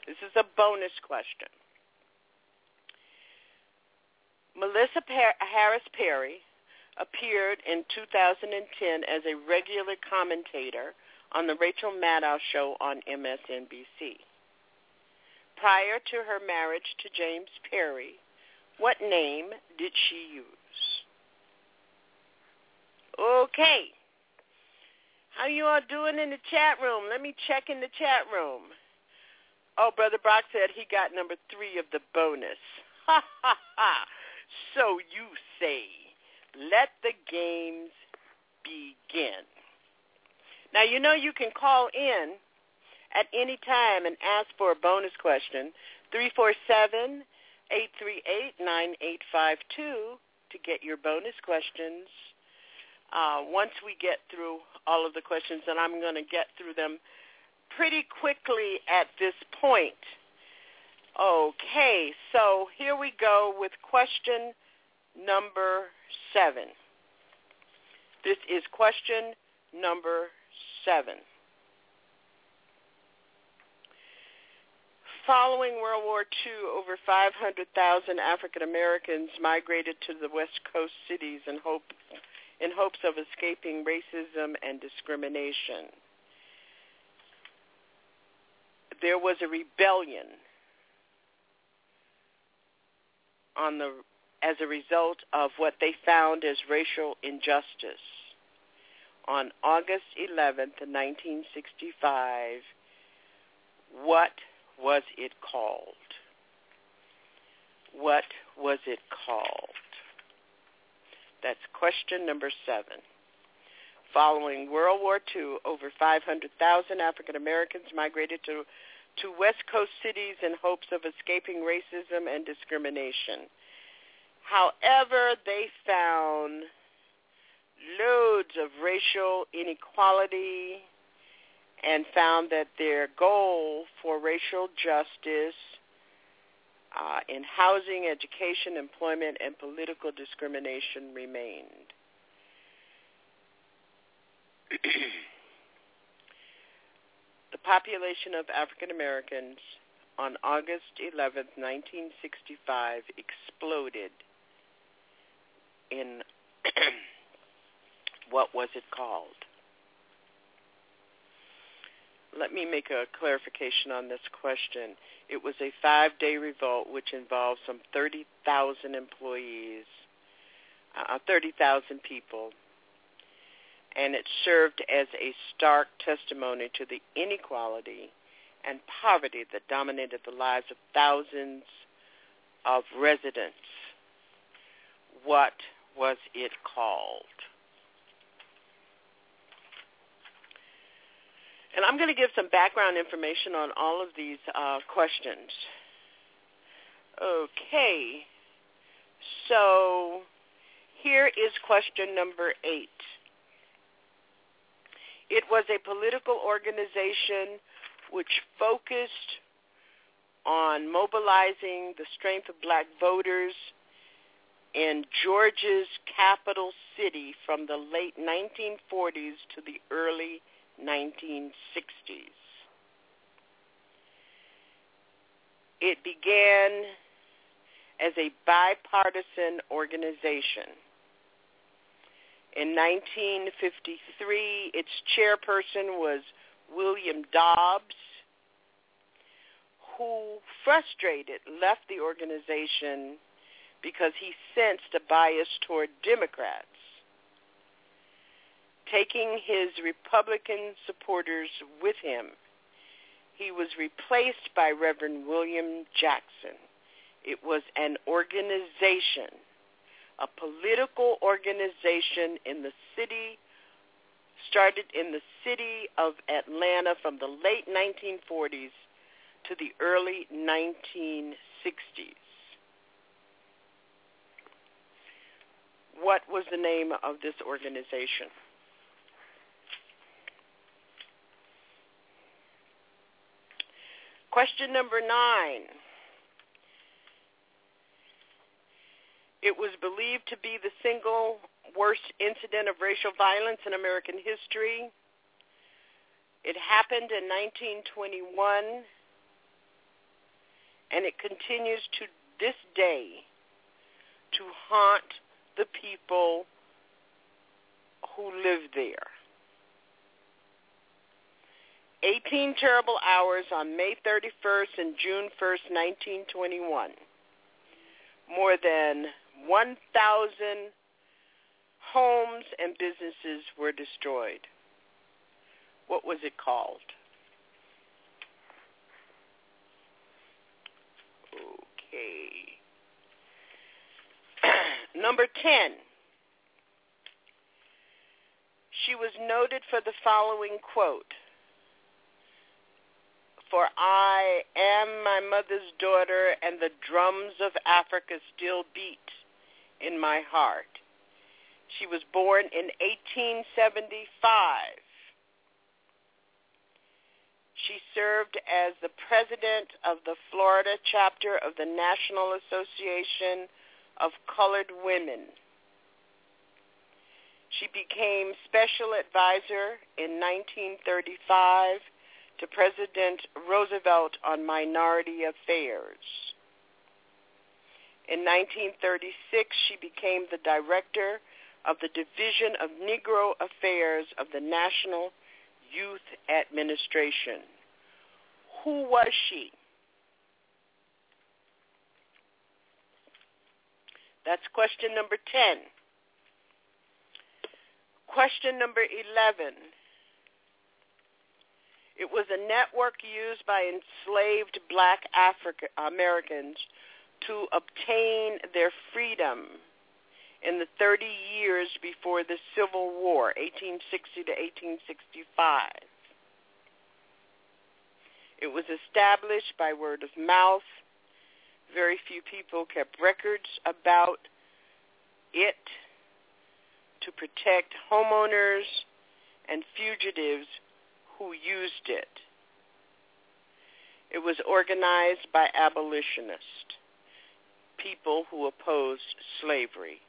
This is a bonus question. Melissa per- Harris Perry appeared in 2010 as a regular commentator on the Rachel Maddow show on MSNBC. Prior to her marriage to James Perry, what name did she use? Okay. How you all doing in the chat room? Let me check in the chat room. Oh, Brother Brock said he got number three of the bonus. Ha ha ha. So you say, let the games begin. Now, you know you can call in at any time and ask for a bonus question, 347-838-9852 to get your bonus questions. Uh, once we get through all of the questions, and I'm going to get through them pretty quickly at this point. Okay, so here we go with question number seven. This is question number seven. Following World War II, over 500,000 African Americans migrated to the West Coast cities in, hope, in hopes of escaping racism and discrimination. There was a rebellion on the as a result of what they found as racial injustice. On August 11th, 1965, what was it called? What was it called? That's question number seven. Following World War II, over 500,000 African Americans migrated to, to West Coast cities in hopes of escaping racism and discrimination. However, they found loads of racial inequality and found that their goal for racial justice uh, in housing, education, employment, and political discrimination remained. the population of African Americans on August 11, 1965 exploded in what was it called? Let me make a clarification on this question. It was a five-day revolt which involved some 30,000 employees, uh, 30,000 people, and it served as a stark testimony to the inequality and poverty that dominated the lives of thousands of residents. What was it called? And I'm going to give some background information on all of these uh, questions. Okay, so here is question number eight. It was a political organization which focused on mobilizing the strength of black voters in Georgia's capital city from the late 1940s to the early 1960s. It began as a bipartisan organization. In 1953, its chairperson was William Dobbs, who, frustrated, left the organization because he sensed a bias toward Democrats. Taking his Republican supporters with him, he was replaced by Reverend William Jackson. It was an organization, a political organization in the city, started in the city of Atlanta from the late 1940s to the early 1960s. What was the name of this organization? Question number nine. It was believed to be the single worst incident of racial violence in American history. It happened in 1921, and it continues to this day to haunt the people who live there. 18 terrible hours on May 31st and June 1st, 1921. More than 1,000 homes and businesses were destroyed. What was it called? Okay. Number 10. She was noted for the following quote. For I am my mother's daughter, and the drums of Africa still beat in my heart. She was born in 1875. She served as the president of the Florida chapter of the National Association of Colored Women. She became special advisor in 1935 to President Roosevelt on minority affairs. In 1936, she became the director of the Division of Negro Affairs of the National Youth Administration. Who was she? That's question number 10. Question number 11. It was a network used by enslaved black African Americans to obtain their freedom in the 30 years before the Civil War, 1860 to 1865. It was established by word of mouth. Very few people kept records about it to protect homeowners and fugitives who used it. It was organized by abolitionists, people who opposed slavery.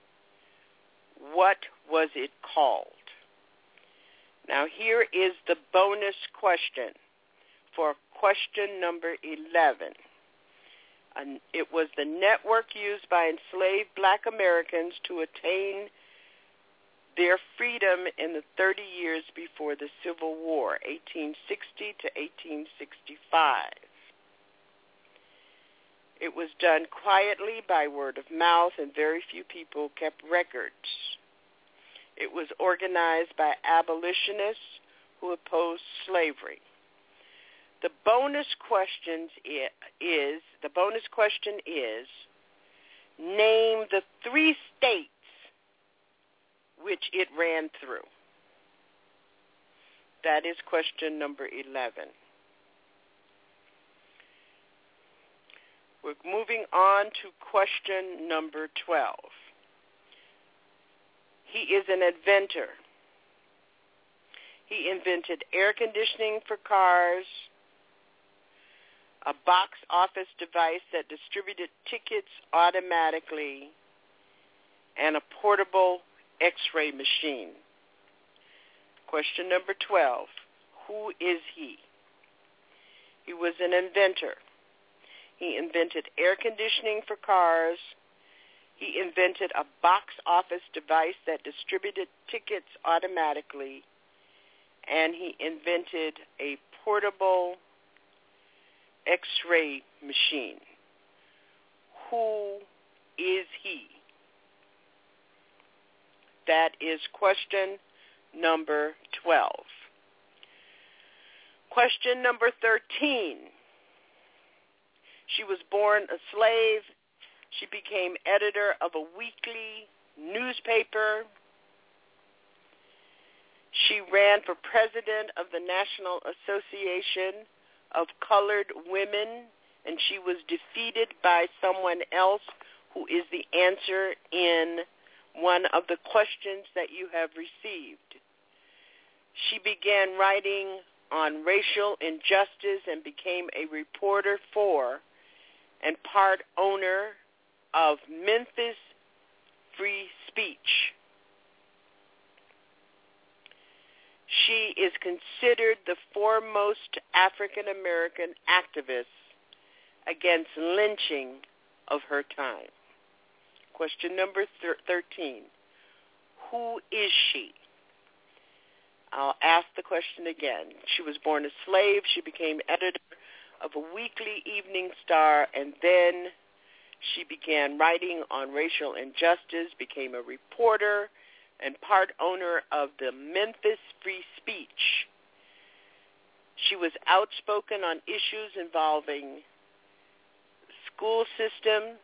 What was it called? Now here is the bonus question for question number 11. And it was the network used by enslaved black Americans to attain their freedom in the 30 years before the Civil War, 1860 to 1865. It was done quietly by word of mouth, and very few people kept records. It was organized by abolitionists who opposed slavery. The bonus questions is the bonus question is name the three states which it ran through. That is question number 11. We're moving on to question number 12. He is an inventor. He invented air conditioning for cars, a box office device that distributed tickets automatically, and a portable x-ray machine. Question number 12. Who is he? He was an inventor. He invented air conditioning for cars. He invented a box office device that distributed tickets automatically. And he invented a portable x-ray machine. Who is he? That is question number 12. Question number 13. She was born a slave. She became editor of a weekly newspaper. She ran for president of the National Association of Colored Women, and she was defeated by someone else who is the answer in one of the questions that you have received. She began writing on racial injustice and became a reporter for and part owner of Memphis Free Speech. She is considered the foremost African American activist against lynching of her time. Question number 13. Who is she? I'll ask the question again. She was born a slave. She became editor of a weekly evening star, and then she began writing on racial injustice, became a reporter, and part owner of the Memphis Free Speech. She was outspoken on issues involving school system.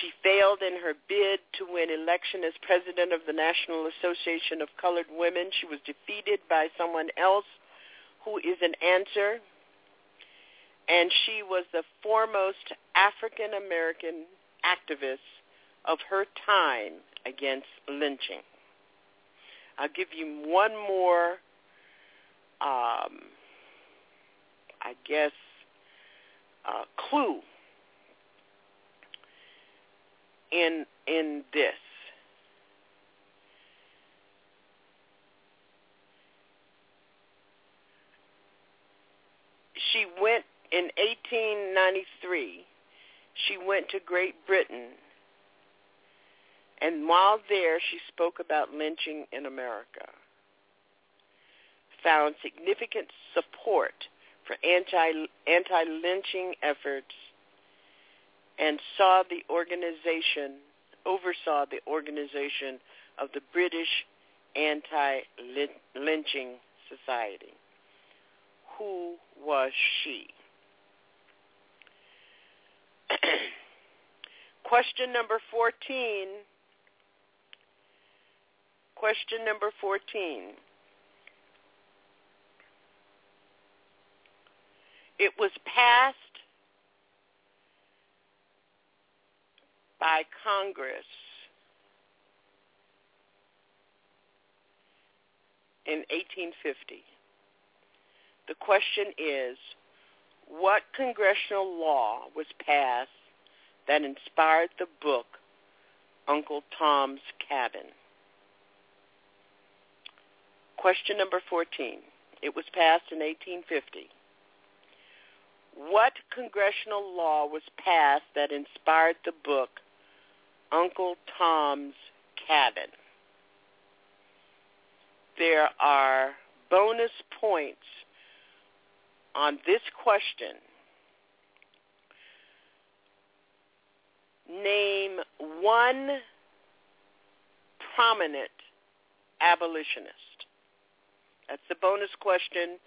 She failed in her bid to win election as president of the National Association of Colored Women. She was defeated by someone else who is an answer. And she was the foremost African American activist of her time against lynching. I'll give you one more, um, I guess, uh, clue in in this. She went in 1893. She went to Great Britain and while there, she spoke about lynching in America, found significant support for anti, anti-lynching efforts, and saw the organization, oversaw the organization of the British Anti-Lynching Society. Who was she? Question number 14 Question number 14. It was passed by Congress in 1850. The question is, what congressional law was passed that inspired the book Uncle Tom's Cabin? Question number 14. It was passed in 1850. What congressional law was passed that inspired the book Uncle Tom's Cabin? There are bonus points on this question. Name one prominent abolitionist. That's the bonus question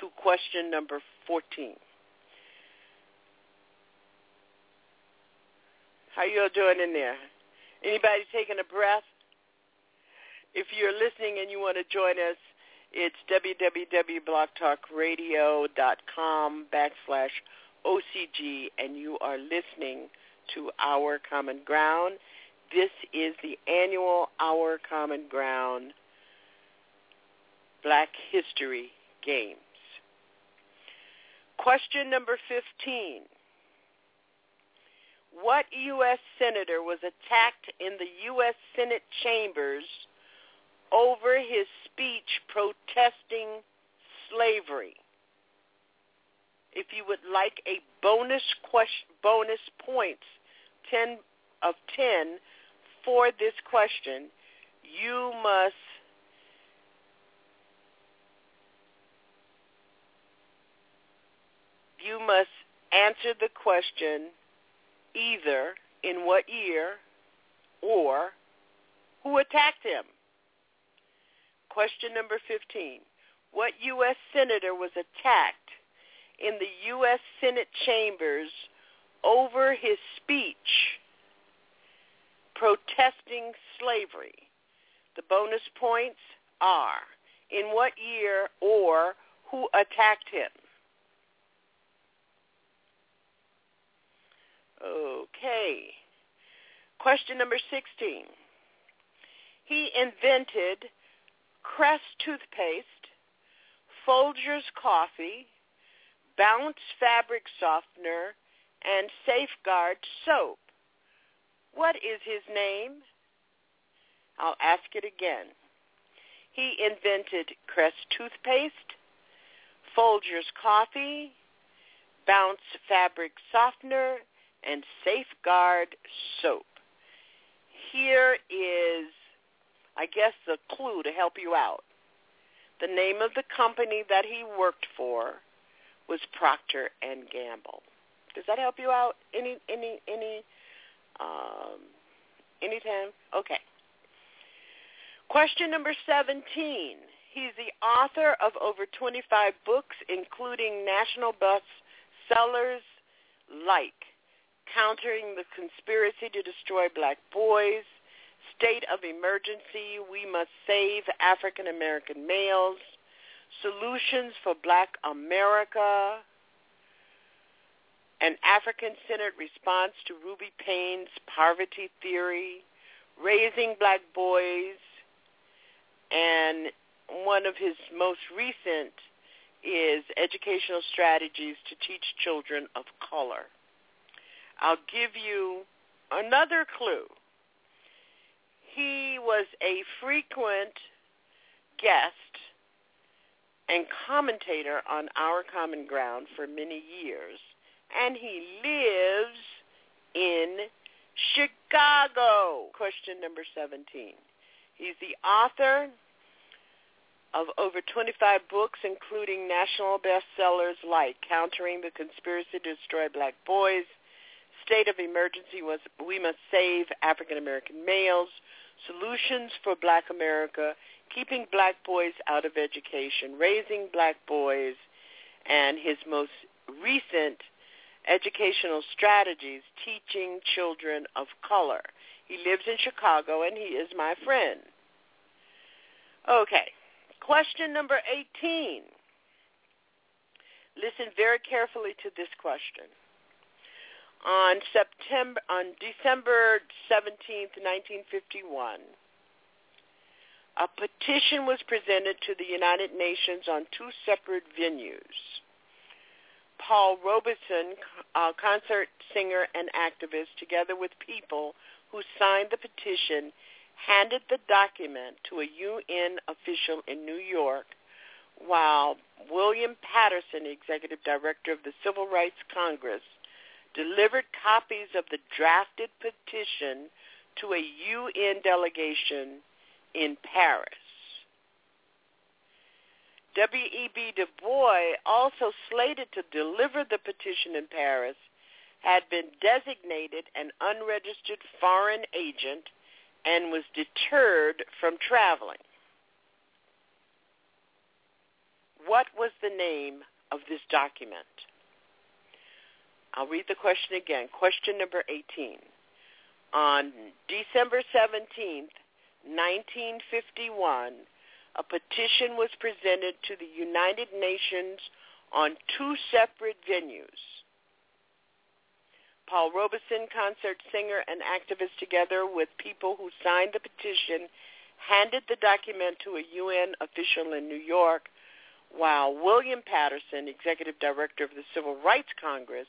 to question number 14. How you all doing in there? Anybody taking a breath? If you're listening and you want to join us, it's www.blogtalkradio.com backslash OCG, and you are listening to Our Common Ground. This is the annual Our Common Ground Black History Games. Question number 15. What U.S. senator was attacked in the U.S. Senate chambers over his speech protesting slavery? If you would like a bonus question, bonus points, 10 of 10 for this question, you must you must answer the question either in what year or who attacked him. Question number 15. What U.S. senator was attacked in the U.S. Senate chambers over his speech protesting slavery? The bonus points are in what year or who attacked him. Okay. Question number 16. He invented Crest toothpaste, Folgers coffee, Bounce fabric softener, and Safeguard soap. What is his name? I'll ask it again. He invented Crest toothpaste, Folgers coffee, Bounce fabric softener, and Safeguard soap. Here is, I guess, the clue to help you out. The name of the company that he worked for was Procter and Gamble. Does that help you out? Any, any, any, um, anytime? Okay. Question number 17. He's the author of over 25 books, including national bestsellers like Countering the Conspiracy to Destroy Black Boys, State of Emergency, We Must Save African American Males, Solutions for Black America, an African-centered response to Ruby Payne's poverty theory, Raising Black Boys, and one of his most recent is Educational Strategies to Teach Children of Color. I'll give you another clue. He was a frequent guest and commentator on Our Common Ground for many years, and he lives in Chicago. Question number 17. He's the author of over 25 books, including national bestsellers like Countering the Conspiracy to Destroy Black Boys, State of Emergency was We Must Save African American Males, Solutions for Black America, Keeping Black Boys Out of Education, Raising Black Boys, and his most recent educational strategies, Teaching Children of Color. He lives in Chicago and he is my friend. Okay, question number 18. Listen very carefully to this question on September on December 17, 1951, a petition was presented to the United Nations on two separate venues. Paul Robeson, a uh, concert singer and activist, together with people who signed the petition, handed the document to a UN official in New York, while William Patterson, executive director of the Civil Rights Congress, delivered copies of the drafted petition to a UN delegation in Paris. W.E.B. Du Bois, also slated to deliver the petition in Paris, had been designated an unregistered foreign agent and was deterred from traveling. What was the name of this document? I'll read the question again. Question number 18. On December 17th, 1951, a petition was presented to the United Nations on two separate venues. Paul Robeson, concert singer and activist, together with people who signed the petition, handed the document to a UN official in New York, while William Patterson, executive director of the Civil Rights Congress,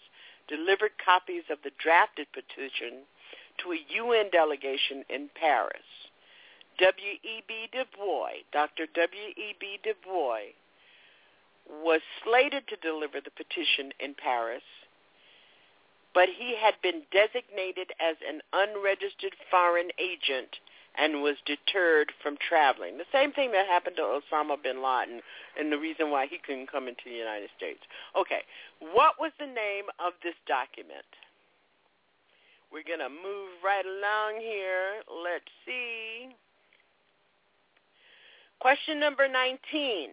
delivered copies of the drafted petition to a UN delegation in Paris. W.E.B. Du Bois, Dr. W.E.B. Du Bois, was slated to deliver the petition in Paris, but he had been designated as an unregistered foreign agent and was deterred from traveling. The same thing that happened to Osama bin Laden and the reason why he couldn't come into the United States. Okay, what was the name of this document? We're going to move right along here. Let's see. Question number 19.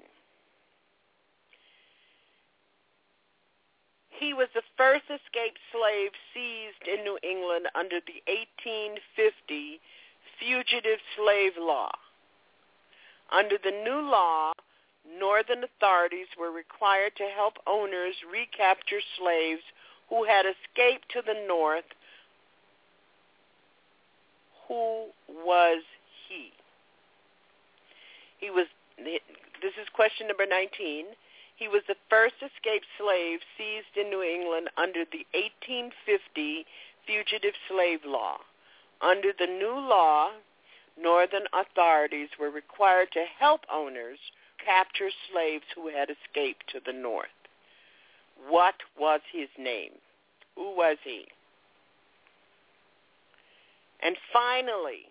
He was the first escaped slave seized in New England under the 1850 Fugitive Slave Law. Under the new law, Northern authorities were required to help owners recapture slaves who had escaped to the North. Who was he? He was, this is question number 19. He was the first escaped slave seized in New England under the 1850 Fugitive Slave Law. Under the new law, Northern authorities were required to help owners capture slaves who had escaped to the North. What was his name? Who was he? And finally,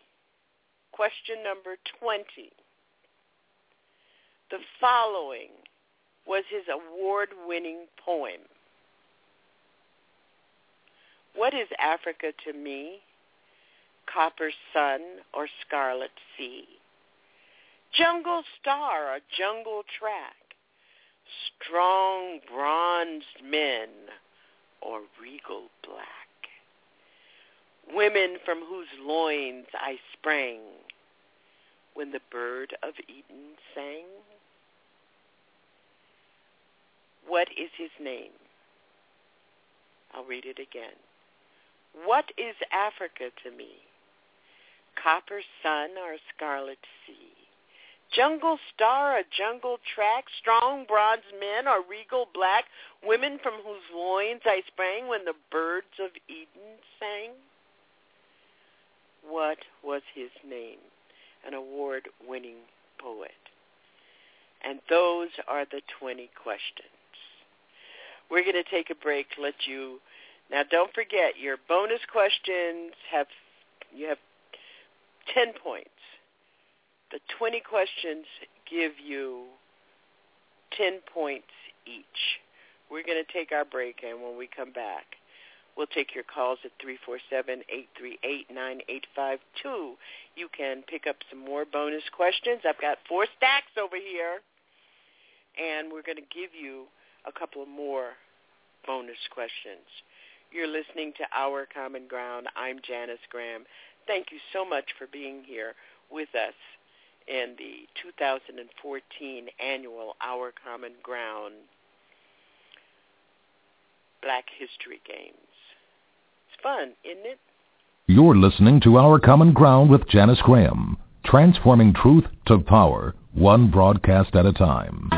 question number 20. The following was his award-winning poem. What is Africa to me? Copper sun or scarlet sea? Jungle star or jungle track? Strong bronzed men or regal black? Women from whose loins I sprang when the bird of Eden sang? What is his name? I'll read it again. What is Africa to me? Copper sun or scarlet sea? Jungle star or jungle track? Strong bronze men or regal black? Women from whose loins I sprang when the birds of Eden sang? What was his name? An award-winning poet. And those are the 20 questions. We're going to take a break, let you now don't forget your bonus questions have you have 10 points. The 20 questions give you 10 points each. We're going to take our break and when we come back, we'll take your calls at 347-838-9852. You can pick up some more bonus questions. I've got four stacks over here and we're going to give you a couple more bonus questions. You're listening to Our Common Ground. I'm Janice Graham. Thank you so much for being here with us in the 2014 annual Our Common Ground Black History Games. It's fun, isn't it? You're listening to Our Common Ground with Janice Graham, transforming truth to power, one broadcast at a time.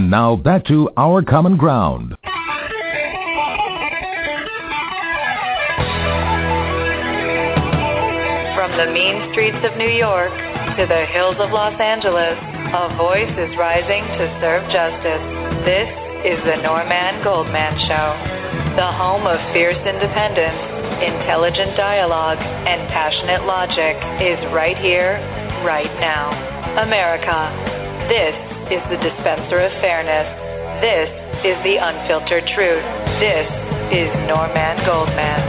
And now back to Our Common Ground. From the mean streets of New York to the hills of Los Angeles, a voice is rising to serve justice. This is the Norman Goldman Show, the home of fierce independence, intelligent dialogue, and passionate logic is right here, right now. America, this is the dispenser of fairness. This is the unfiltered truth. This is Norman Goldman.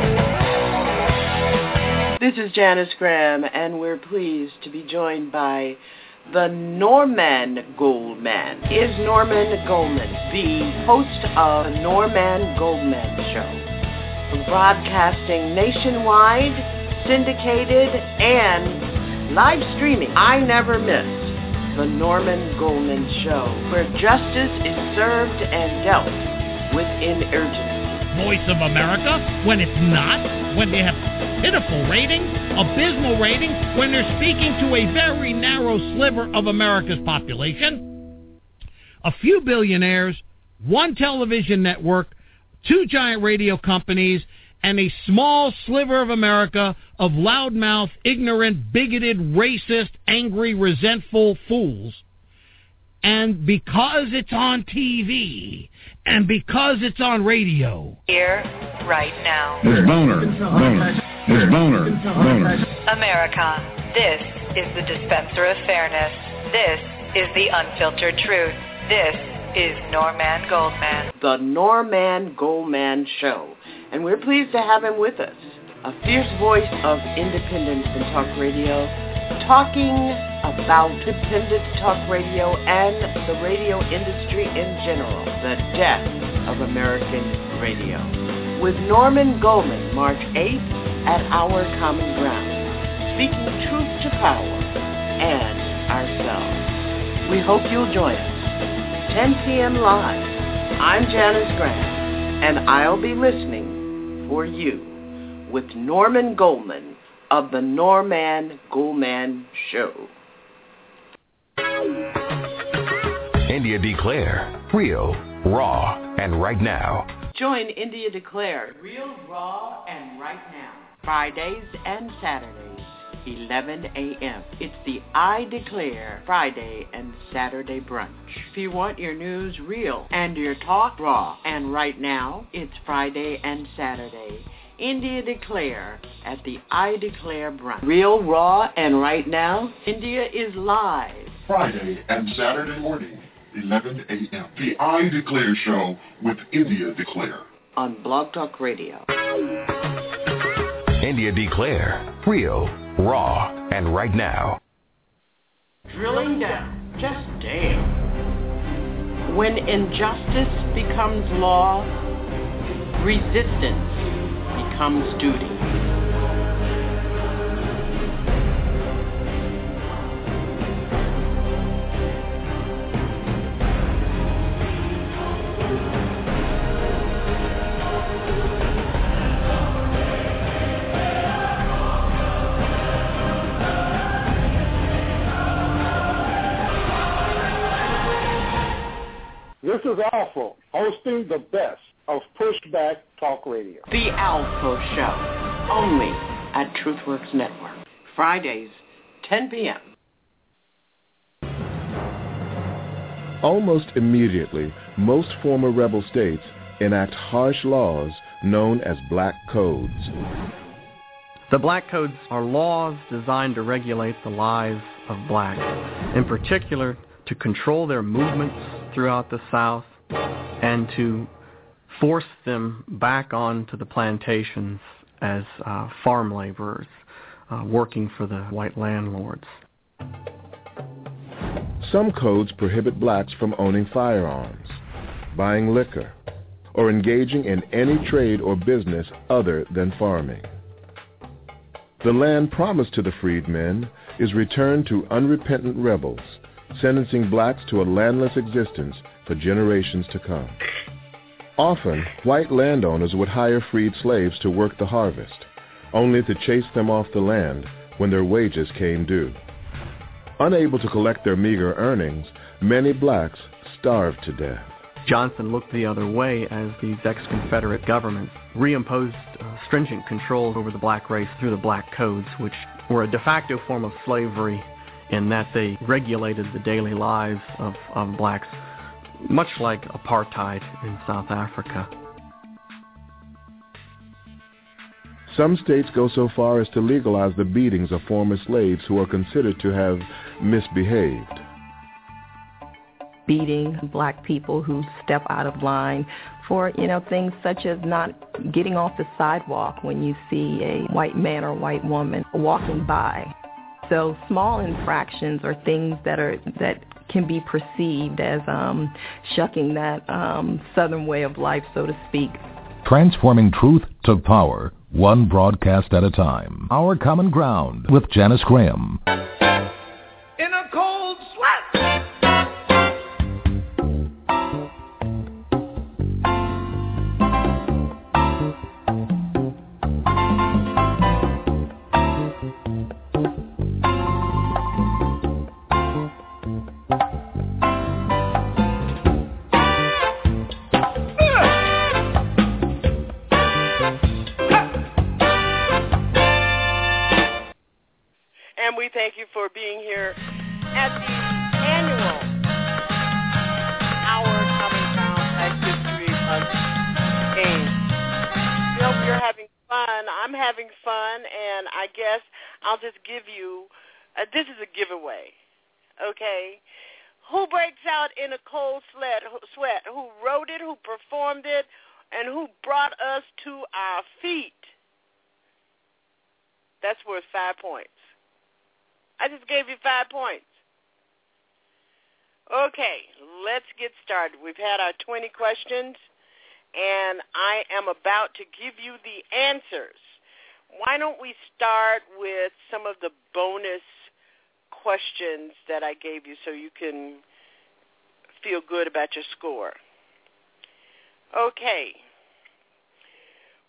This is Janice Graham, and we're pleased to be joined by the Norman Goldman. Is Norman Goldman the host of the Norman Goldman Show? Broadcasting nationwide, syndicated, and live streaming. I never miss the Norman Goldman Show, where justice is served and dealt with in urgency. Voice of America when it's not, when they have pitiful ratings, abysmal ratings, when they're speaking to a very narrow sliver of America's population. A few billionaires, one television network, two giant radio companies, and a small sliver of America of loudmouth, ignorant, bigoted, racist, angry, resentful fools. And because it's on TV, and because it's on radio. Here, right now. It's boner. Boner. It's boner. Boner. America, this is the dispenser of fairness. This is the unfiltered truth. This is Norman Goldman. The Norman Goldman Show. And we're pleased to have him with us. A fierce voice of independence in talk radio, talking about independent talk radio and the radio industry in general, the death of American radio. With Norman Goldman, March 8th at Our Common Ground, speaking truth to power and ourselves. We hope you'll join us. 10 p.m. live. I'm Janice Graham, and I'll be listening for you with Norman Goldman of the Norman Goldman Show. India Declare, real, raw, and right now. Join India Declare, real, raw, and right now. Fridays and Saturdays, 11 a.m. It's the I Declare Friday and Saturday brunch. If you want your news real and your talk raw, and right now, it's Friday and Saturday. India Declare at the I Declare brunch. Real, raw, and right now, India is live. Friday and Saturday morning, 11 a.m. The I Declare Show with India Declare. On Blog Talk Radio. India Declare, real, raw, and right now. Drilling down, just damn. When injustice becomes law, resistance becomes duty. This is Alpha, hosting the best of Pushback Talk Radio. The Alpha Show, only at TruthWorks Network. Fridays, 10 p.m. Almost immediately, most former rebel states enact harsh laws known as black codes. The Black Codes are laws designed to regulate the lives of blacks, in particular to control their movements throughout the South and to force them back onto the plantations as uh, farm laborers uh, working for the white landlords. Some codes prohibit blacks from owning firearms, buying liquor, or engaging in any trade or business other than farming. The land promised to the freedmen is returned to unrepentant rebels, sentencing blacks to a landless existence for generations to come. Often, white landowners would hire freed slaves to work the harvest, only to chase them off the land when their wages came due. Unable to collect their meager earnings, many blacks starved to death. Johnson looked the other way as these ex-Confederate governments reimposed uh, stringent control over the black race through the Black Codes, which were a de facto form of slavery in that they regulated the daily lives of, of blacks, much like apartheid in South Africa. Some states go so far as to legalize the beatings of former slaves who are considered to have misbehaved. beating black people who step out of line for, you know, things such as not getting off the sidewalk when you see a white man or white woman walking by. So small infractions are things that are that can be perceived as um, shucking that um, Southern way of life, so to speak. Transforming truth to power, one broadcast at a time. Our Common Ground with Janice Graham. In a cold thank you for being here at the annual Our Common Ground Black History Month Games. We hope you're having fun. I'm having fun, and I guess I'll just give you, uh, this is a giveaway, okay? Who breaks out in a cold sweat? Who wrote it, who performed it, and who brought us to our feet? That's worth five points. I just gave you five points. Okay, let's get started. We've had our 20 questions, and I am about to give you the answers. Why don't we start with some of the bonus questions that I gave you so you can feel good about your score? Okay.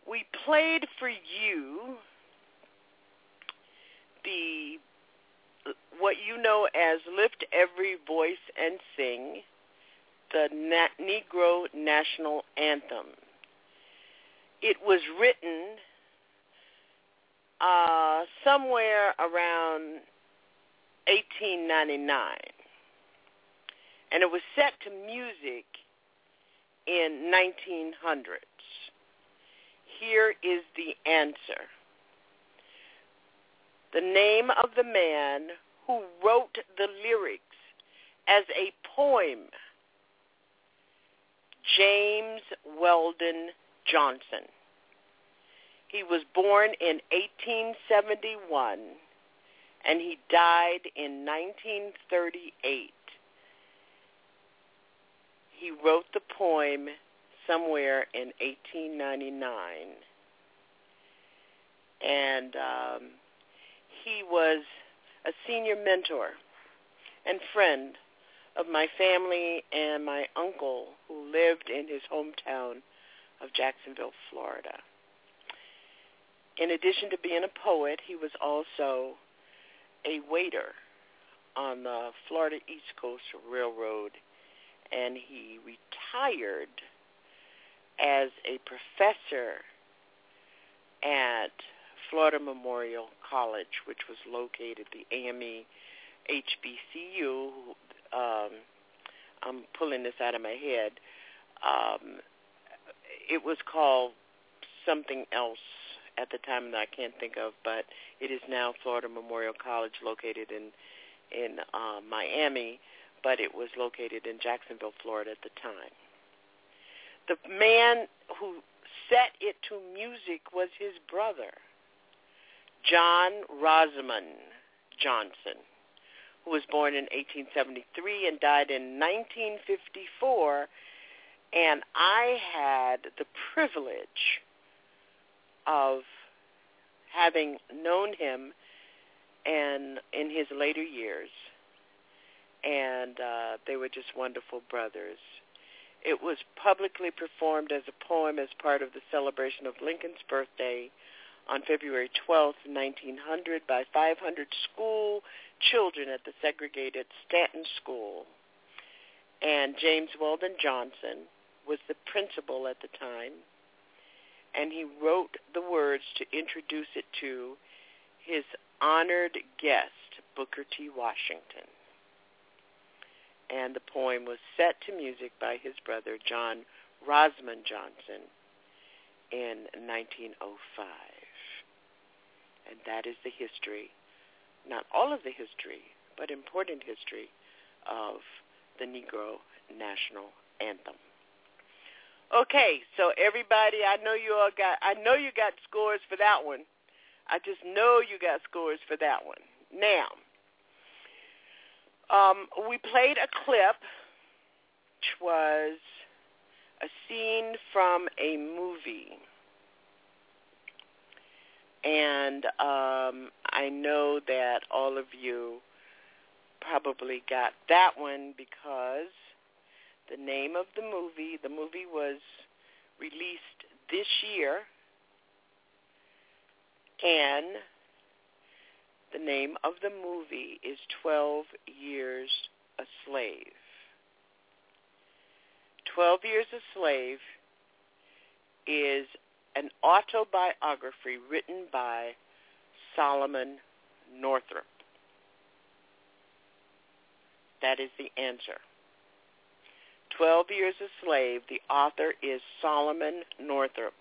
We played for you the what you know as Lift Every Voice and Sing, the Na- Negro National Anthem. It was written uh, somewhere around 1899, and it was set to music in 1900s. Here is the answer the name of the man who wrote the lyrics as a poem, James Weldon Johnson. He was born in 1871 and he died in 1938. He wrote the poem somewhere in 1899. And um, he was a senior mentor and friend of my family and my uncle who lived in his hometown of Jacksonville, Florida. In addition to being a poet, he was also a waiter on the Florida East Coast Railroad, and he retired as a professor at Florida Memorial College, which was located the AME HBCU. Um, I'm pulling this out of my head. Um, it was called something else at the time that I can't think of, but it is now Florida Memorial College, located in in uh, Miami, but it was located in Jacksonville, Florida at the time. The man who set it to music was his brother. John Rosamond Johnson, who was born in 1873 and died in 1954. And I had the privilege of having known him and in his later years. And uh, they were just wonderful brothers. It was publicly performed as a poem as part of the celebration of Lincoln's birthday on February 12, 1900, by 500 school children at the segregated Stanton School. And James Weldon Johnson was the principal at the time, and he wrote the words to introduce it to his honored guest, Booker T. Washington. And the poem was set to music by his brother, John Rosamond Johnson, in 1905. And that is the history, not all of the history, but important history of the Negro National Anthem. Okay, so everybody, I know you all got I know you got scores for that one. I just know you got scores for that one. Now, um, we played a clip, which was a scene from a movie. And um, I know that all of you probably got that one because the name of the movie, the movie was released this year, and the name of the movie is 12 Years a Slave. 12 Years a Slave is an autobiography written by Solomon Northup. That is the answer. 12 Years a Slave, the author is Solomon Northup,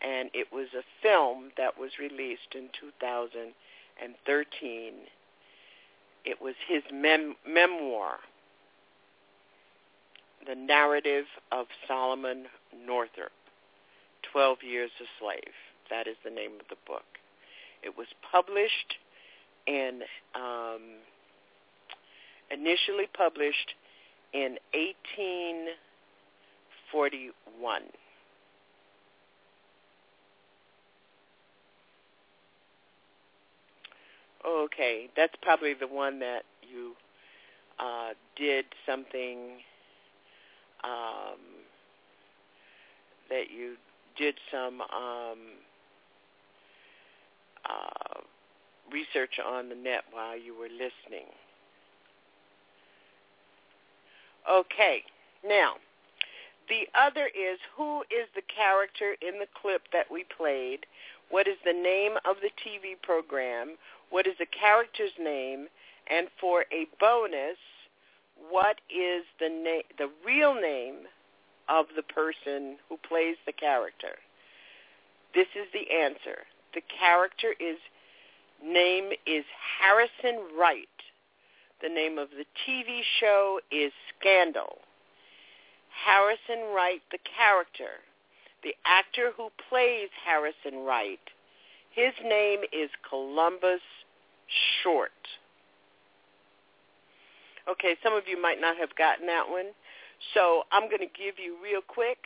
and it was a film that was released in 2013. It was his mem- memoir, The Narrative of Solomon Northup, 12 Years a Slave. That is the name of the book. It was published in, um, initially published in 1841. Okay, that's probably the one that you uh, did something um, that you did some um, uh, research on the net while you were listening. Okay, now, the other is who is the character in the clip that we played? What is the name of the TV program? What is the character's name? And for a bonus, what is the na- the real name of the person who plays the character? This is the answer. The character is name is Harrison Wright. The name of the TV show is Scandal. Harrison Wright, the character, the actor who plays Harrison Wright, his name is Columbus Short. Okay, some of you might not have gotten that one. So I'm going to give you real quick.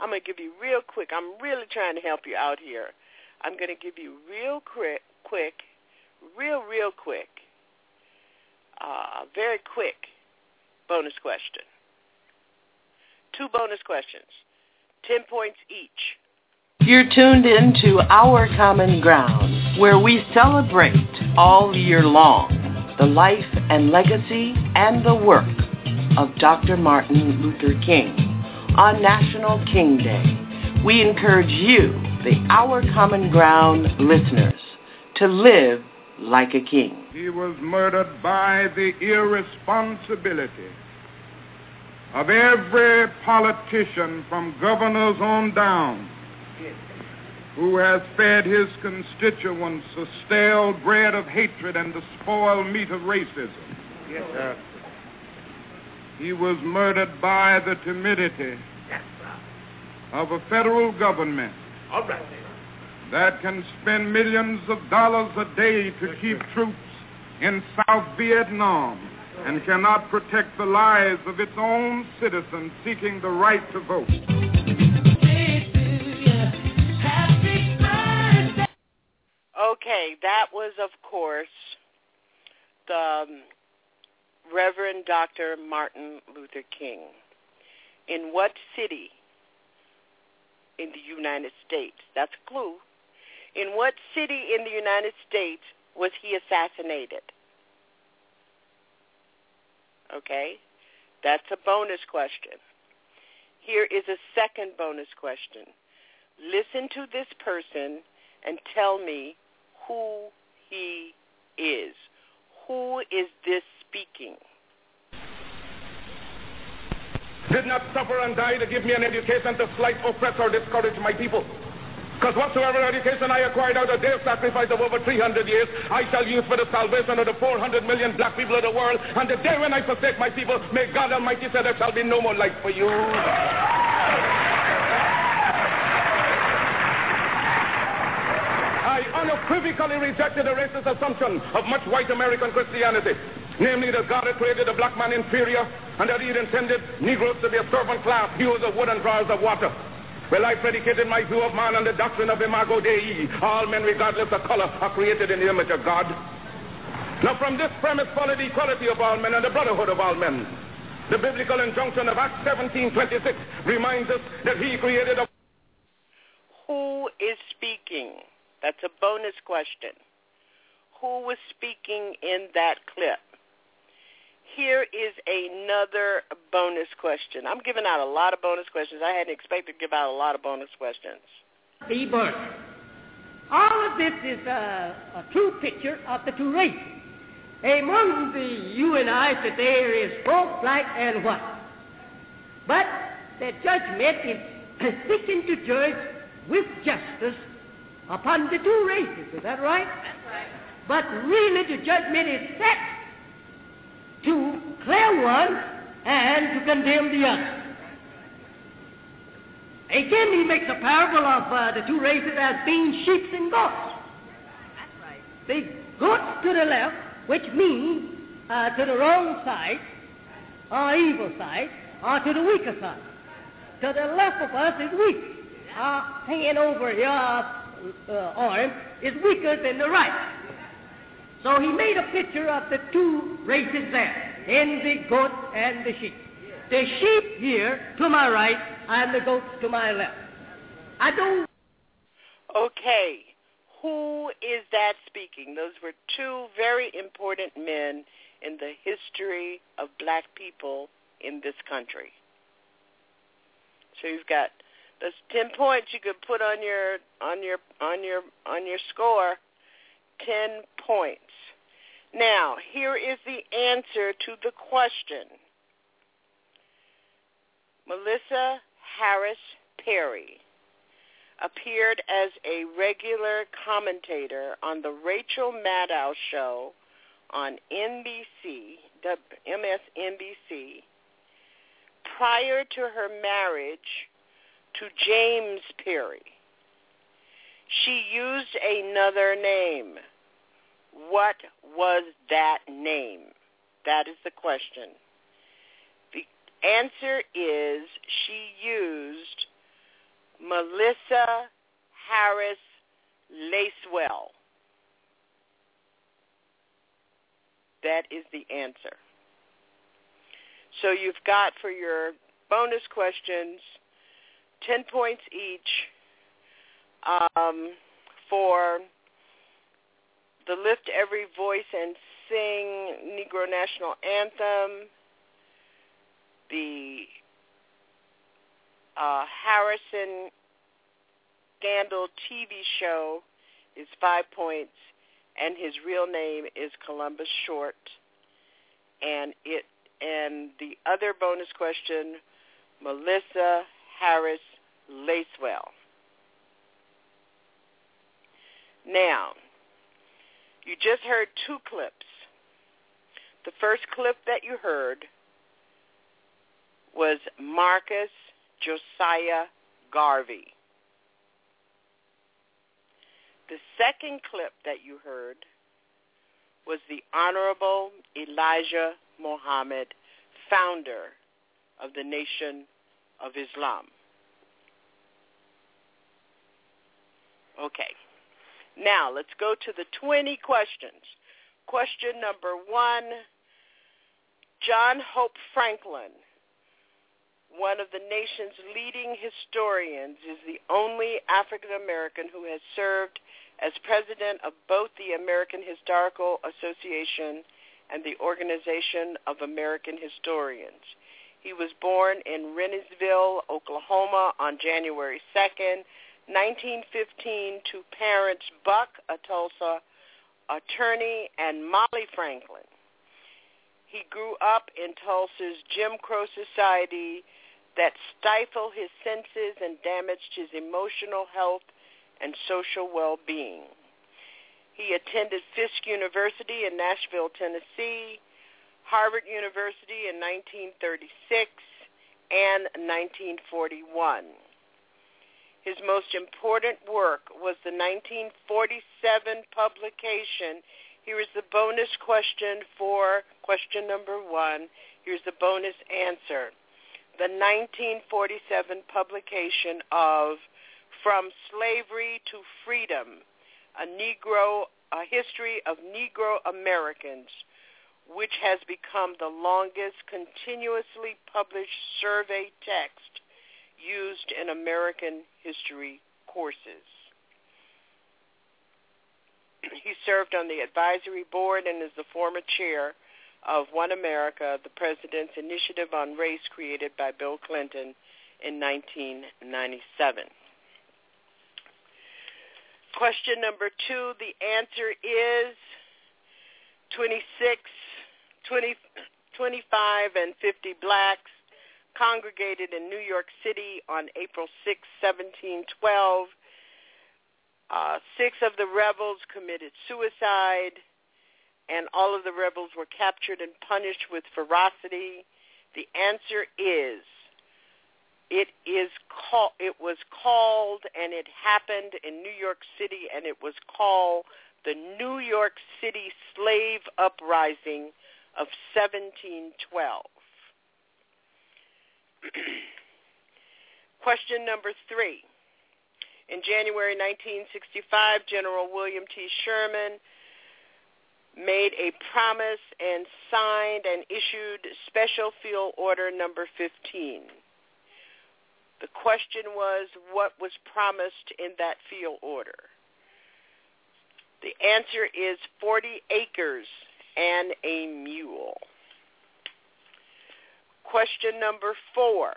I'm going to give you real quick. I'm really trying to help you out here. I'm going to give you real quick, quick, real, real quick uh, very quick bonus question. Two bonus questions, 10 points each. You're tuned in to Our Common Ground, where we celebrate all year long the life and legacy and the work of Dr. Martin Luther King. On National King Day, we encourage you, the Our Common Ground listeners, to live like a king. He was murdered by the irresponsibility of every politician from governors on down who has fed his constituents the stale bread of hatred and the spoiled meat of racism. Yes, sir. He was murdered by the timidity of a federal government All right. that can spend millions of dollars a day to keep troops in South Vietnam and cannot protect the lives of its own citizens seeking the right to vote. Okay, that was, of course, the um, Reverend Dr. Martin Luther King. In what city in the United States? That's a clue. In what city in the United States was he assassinated? Okay? That's a bonus question. Here is a second bonus question. Listen to this person and tell me who he is. Who is this speaking? Did not suffer and die to give me an education to slight, oppress, or discourage my people. Because whatsoever education I acquired out of their sacrifice of over 300 years, I shall use for the salvation of the 400 million black people of the world. And the day when I forsake my people, may God Almighty say there shall be no more life for you. I unequivocally rejected the racist assumption of much white American Christianity, namely that God had created the black man inferior and that he had intended Negroes to be a servant class, hewers of wood and drawers of water. Well, I predicated my view of man on the doctrine of Imago Dei. All men, regardless of color, are created in the image of God. Now, from this premise followed the equality of all men and the brotherhood of all men. The biblical injunction of Acts 17:26 reminds us that he created a Who is speaking? That's a bonus question. Who was speaking in that clip? Here is another bonus question. I'm giving out a lot of bonus questions. I hadn't expected to give out a lot of bonus questions. The birth. All of this is a, a true picture of the two races. Among the you and I that there is both black and white. But the judgment is seeking to judge with justice upon the two races. Is that right? That's right. But really the judgment is set to clear one and to condemn the other. Again, he makes a parable of uh, the two races as being sheep and goats. That's right. The goats to the left, which means uh, to the wrong side, or evil side, or to the weaker side. To the left of us is weak. Our hanging over here, uh, arm, is weaker than the right. So he made a picture of the two races there, in the goat and the sheep. The sheep here to my right and the goats to my left. I don't. Okay, who is that speaking? Those were two very important men in the history of black people in this country. So you've got those ten points you could put on your on your on your on your score. Ten points. Now, here is the answer to the question. Melissa Harris Perry appeared as a regular commentator on the Rachel Maddow show on NBC, MSNBC, prior to her marriage to James Perry. She used another name. What was that name? That is the question. The answer is she used Melissa Harris Lacewell. That is the answer. So you've got for your bonus questions 10 points each um, for the Lift Every Voice and Sing Negro National Anthem, the uh, Harrison Scandal TV show is five points, and his real name is Columbus Short. And it and the other bonus question, Melissa Harris Lacewell. Now, you just heard two clips. The first clip that you heard was Marcus Josiah Garvey. The second clip that you heard was the Honorable Elijah Muhammad, founder of the Nation of Islam. Okay. Now, let's go to the 20 questions. Question number one, John Hope Franklin, one of the nation's leading historians, is the only African American who has served as president of both the American Historical Association and the Organization of American Historians. He was born in Rentiesville, Oklahoma on January 2nd, 1915 to parents Buck, a Tulsa attorney, and Molly Franklin. He grew up in Tulsa's Jim Crow society that stifled his senses and damaged his emotional health and social well-being. He attended Fisk University in Nashville, Tennessee, Harvard University in 1936 and 1941. His most important work was the 1947 publication. Here is the bonus question for question number one. Here's the bonus answer. The 1947 publication of From Slavery to Freedom, a Negro, a history of Negro Americans, which has become the longest continuously published survey text used in American history courses. He served on the advisory board and is the former chair of One America, the president's initiative on race created by Bill Clinton in 1997. Question number two, the answer is 26, 20, 25, and 50 blacks congregated in New York City on April 6, 1712. Uh, six of the rebels committed suicide, and all of the rebels were captured and punished with ferocity. The answer is it is call, it was called and it happened in New York City and it was called the New York City Slave Uprising of 1712. Question number three. In January 1965, General William T. Sherman made a promise and signed and issued Special Field Order number 15. The question was, what was promised in that field order? The answer is 40 acres and a mule. Question number four.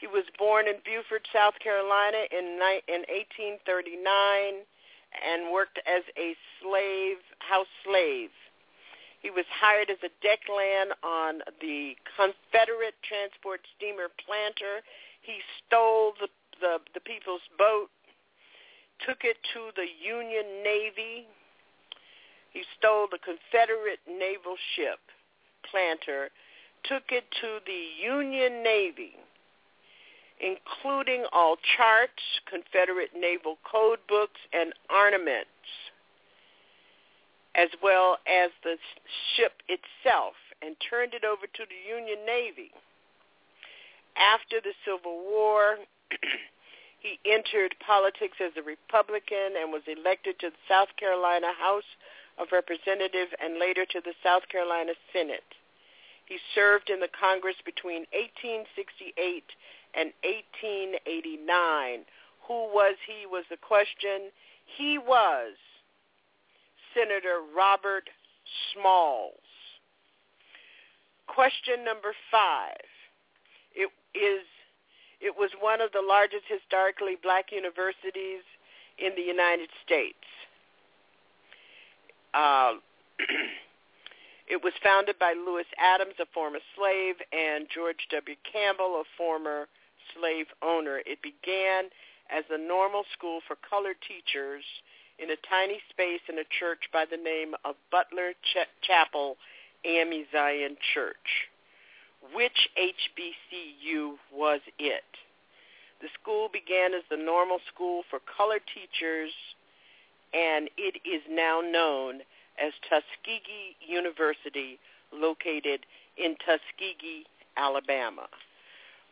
He was born in Beaufort, South Carolina in, in 1839 and worked as a slave, house slave. He was hired as a deckhand on the Confederate transport steamer Planter. He stole the, the, the people's boat, took it to the Union Navy. He stole the Confederate naval ship, Planter, took it to the Union Navy, including all charts, Confederate naval code books, and armaments, as well as the ship itself, and turned it over to the Union Navy. After the Civil War, he entered politics as a Republican and was elected to the South Carolina House of Representatives and later to the South Carolina Senate. He served in the Congress between 1868 and 1889. Who was he was the question. He was Senator Robert Smalls. Question number five. It is it was one of the largest historically black universities in the United States. Uh, It was founded by Lewis Adams, a former slave, and George W. Campbell, a former slave owner. It began as a normal school for colored teachers in a tiny space in a church by the name of Butler Ch- Chapel AME Zion Church. Which HBCU was it? The school began as the normal school for colored teachers, and it is now known as Tuskegee University, located in Tuskegee, Alabama.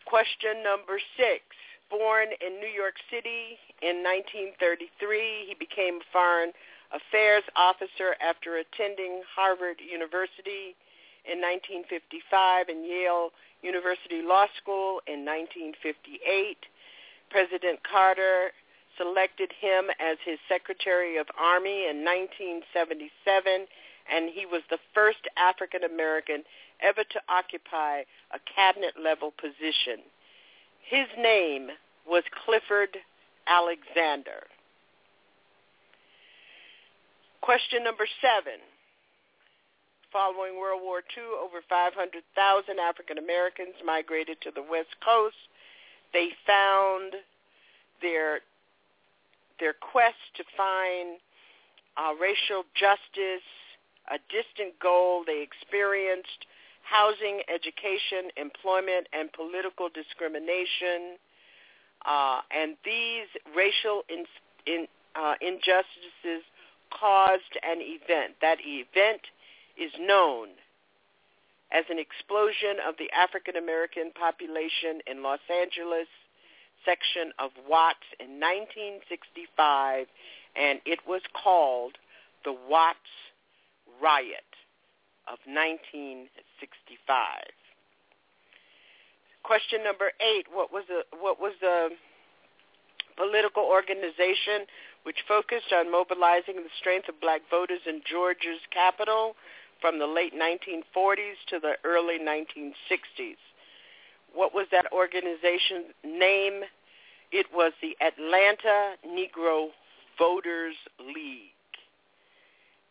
Question number six. Born in New York City in 1933, he became a foreign affairs officer after attending Harvard University in 1955 and Yale University Law School in 1958. President Carter selected him as his Secretary of Army in 1977, and he was the first African American ever to occupy a cabinet-level position. His name was Clifford Alexander. Question number seven. Following World War II, over 500,000 African Americans migrated to the West Coast. They found their their quest to find uh, racial justice a distant goal. They experienced housing, education, employment, and political discrimination. Uh, and these racial in, in, uh, injustices caused an event. That event is known as an explosion of the African American population in Los Angeles section of Watts in 1965, and it was called the Watts Riot of 1965. Question number eight: What was the what was the political organization which focused on mobilizing the strength of black voters in Georgia's capital from the late 1940s to the early 1960s? What was that organization's name? It was the Atlanta Negro Voters League.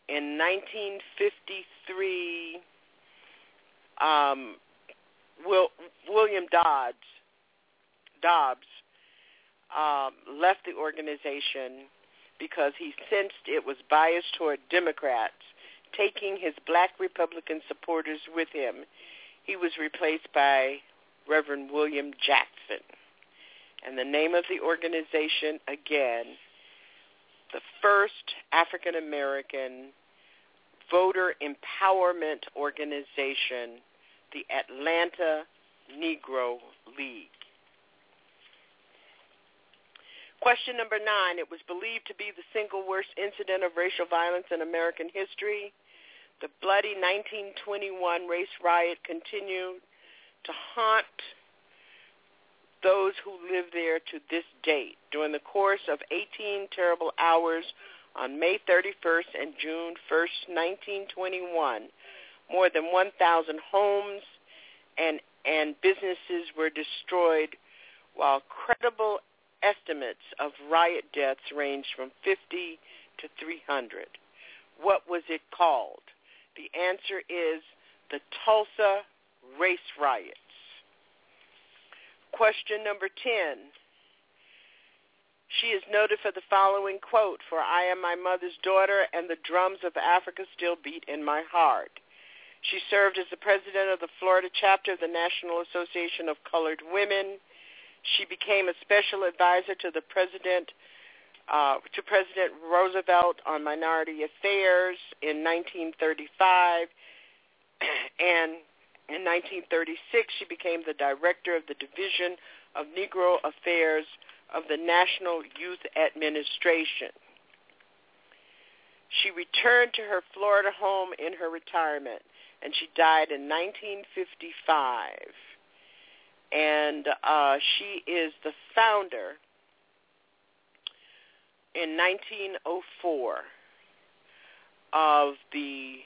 In 1953, um, Will, William Dodds, Dobbs um, left the organization because he sensed it was biased toward Democrats, taking his black Republican supporters with him. He was replaced by Reverend William Jackson. And the name of the organization, again, the first African American voter empowerment organization the Atlanta Negro League. Question number nine. It was believed to be the single worst incident of racial violence in American history. The bloody 1921 race riot continued to haunt those who live there to this date. During the course of 18 terrible hours on May 31st and June 1st, 1921, more than 1,000 homes and, and businesses were destroyed, while credible estimates of riot deaths ranged from 50 to 300. What was it called? The answer is the Tulsa Race Riots. Question number 10. She is noted for the following quote, For I am my mother's daughter, and the drums of Africa still beat in my heart. She served as the president of the Florida chapter of the National Association of Colored Women. She became a special advisor to the president uh, to President Roosevelt on minority affairs in 1935, and in 1936 she became the director of the Division of Negro Affairs of the National Youth Administration. She returned to her Florida home in her retirement and she died in 1955. And uh, she is the founder in 1904 of the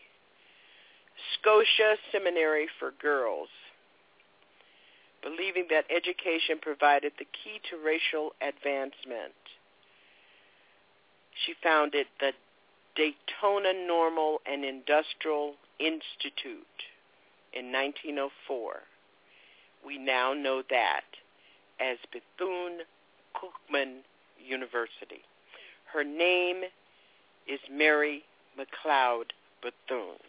Scotia Seminary for Girls, believing that education provided the key to racial advancement. She founded the Daytona Normal and Industrial Institute in 1904. We now know that as Bethune-Cookman University. Her name is Mary McLeod Bethune.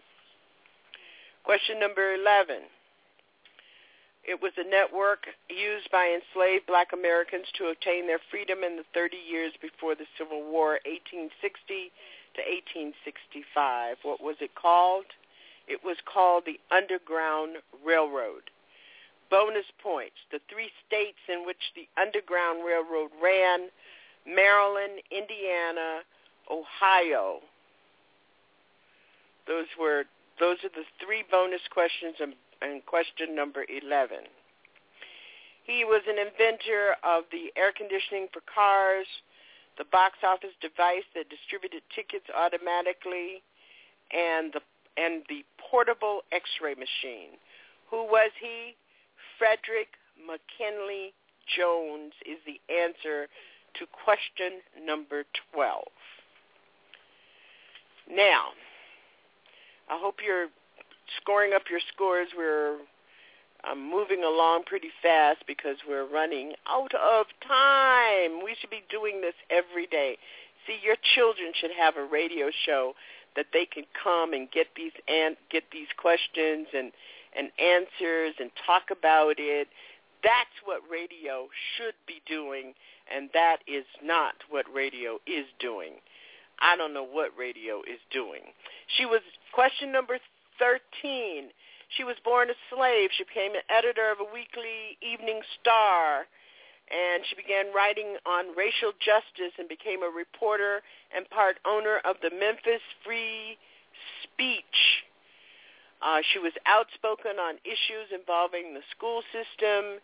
Question number 11. It was a network used by enslaved black Americans to obtain their freedom in the 30 years before the Civil War, 1860 to 1865. What was it called? It was called the Underground Railroad. Bonus points. The three states in which the Underground Railroad ran, Maryland, Indiana, Ohio. Those were those are the three bonus questions and, and question number 11. He was an inventor of the air conditioning for cars, the box office device that distributed tickets automatically, and the and the portable X-ray machine. Who was he? Frederick McKinley Jones is the answer to question number 12. Now, I hope you're scoring up your scores. We're I'm moving along pretty fast because we're running out of time. We should be doing this every day. See, your children should have a radio show that they can come and get these and get these questions and and answers and talk about it. That's what radio should be doing, and that is not what radio is doing. I don't know what radio is doing. She was question number 13. She was born a slave. She became an editor of a weekly evening star, and she began writing on racial justice and became a reporter and part owner of the Memphis Free Speech. Uh, she was outspoken on issues involving the school system,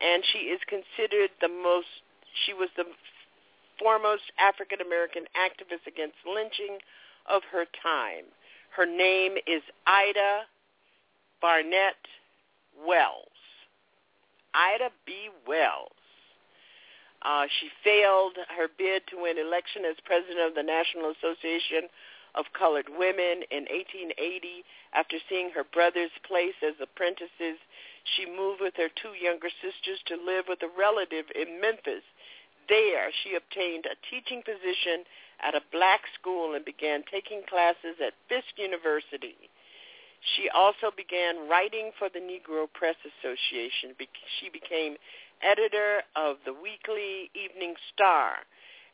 and she is considered the most. She was the foremost African American activist against lynching of her time. Her name is Ida Barnett Wells. Ida B. Wells. Uh, she failed her bid to win election as president of the National Association of Colored Women in 1880. After seeing her brothers placed as apprentices, she moved with her two younger sisters to live with a relative in Memphis. There, she obtained a teaching position at a black school and began taking classes at Fisk University. She also began writing for the Negro Press Association. She became editor of the weekly Evening Star.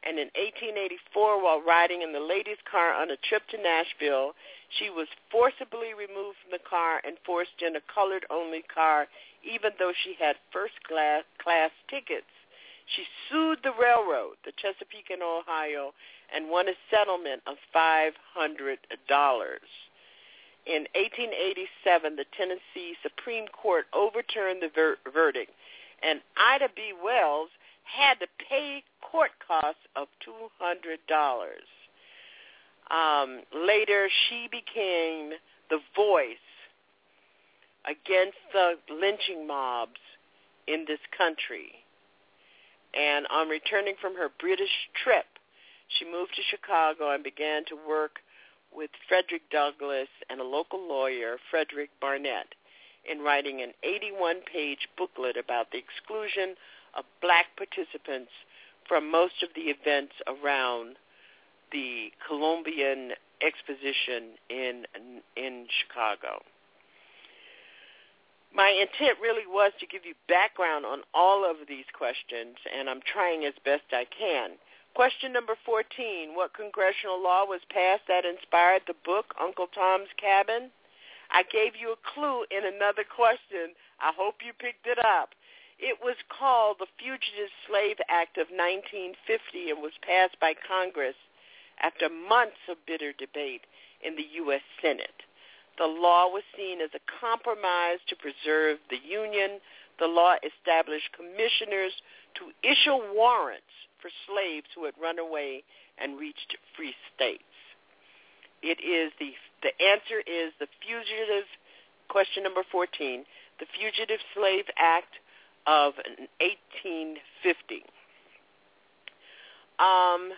And in 1884, while riding in the ladies' car on a trip to Nashville, she was forcibly removed from the car and forced in a colored-only car, even though she had first-class class tickets. She sued the railroad, the Chesapeake and Ohio, and won a settlement of $500. In 1887, the Tennessee Supreme Court overturned the ver- verdict, and Ida B. Wells had to pay court costs of $200. Um, later, she became the voice against the lynching mobs in this country. And on returning from her British trip, she moved to Chicago and began to work with Frederick Douglass and a local lawyer, Frederick Barnett, in writing an 81-page booklet about the exclusion of black participants from most of the events around the Columbian Exposition in in Chicago. My intent really was to give you background on all of these questions, and I'm trying as best I can. Question number 14. What congressional law was passed that inspired the book Uncle Tom's Cabin? I gave you a clue in another question. I hope you picked it up. It was called the Fugitive Slave Act of 1950 and was passed by Congress after months of bitter debate in the U.S. Senate. The law was seen as a compromise to preserve the Union. The law established commissioners to issue warrants for slaves who had run away and reached free states. It is the the answer is the fugitive question number 14, the Fugitive Slave Act of 1850. Um,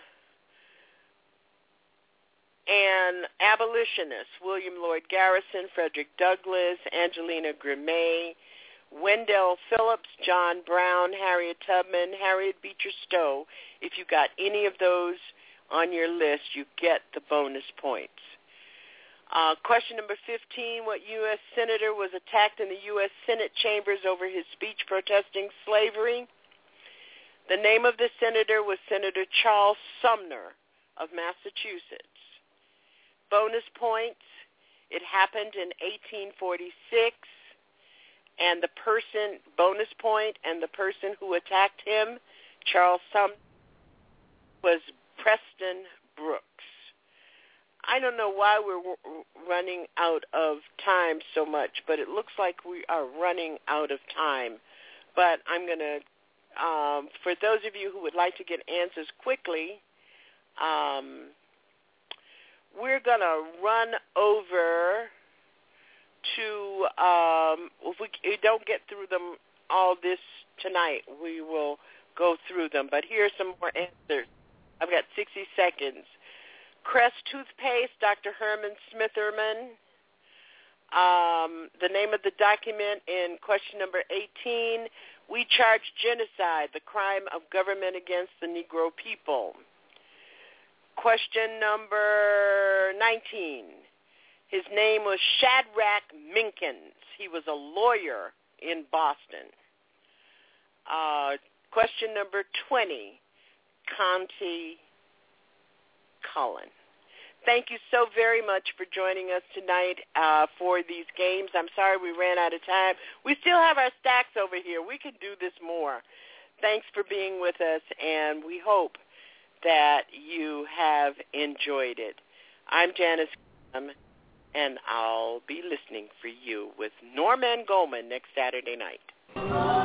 and abolitionists, William Lloyd Garrison, Frederick Douglass, Angelina Grimké, Wendell Phillips, John Brown, Harriet Tubman, Harriet Beecher Stowe. If you got any of those on your list, you get the bonus points. Uh, question number 15, what U.S. senator was attacked in the U.S. Senate chambers over his speech protesting slavery? The name of the senator was Senator Charles Sumner of Massachusetts. Bonus points, it happened in 1846 and the person, bonus point, and the person who attacked him, Charles Sumner, was Preston Brooks. I don't know why we're running out of time so much, but it looks like we are running out of time. But I'm going to, um, for those of you who would like to get answers quickly, um, we're going to run over to um, if we, don't get through them all this tonight, we will go through them. But here's some more answers. I've got 60 seconds. Crest toothpaste, Dr. Herman Smitherman. Um, the name of the document in question number 18, we charge genocide, the crime of government against the Negro people. Question number 19, his name was Shadrach Minkins. He was a lawyer in Boston. Uh, question number 20, Countee Cullen. Thank you so very much for joining us tonight uh, for these games. I'm sorry we ran out of time. We still have our stacks over here. We can do this more. Thanks for being with us, and we hope that you have enjoyed it. I'm Janice and I'll be listening for you with Norman Goldman next Saturday night.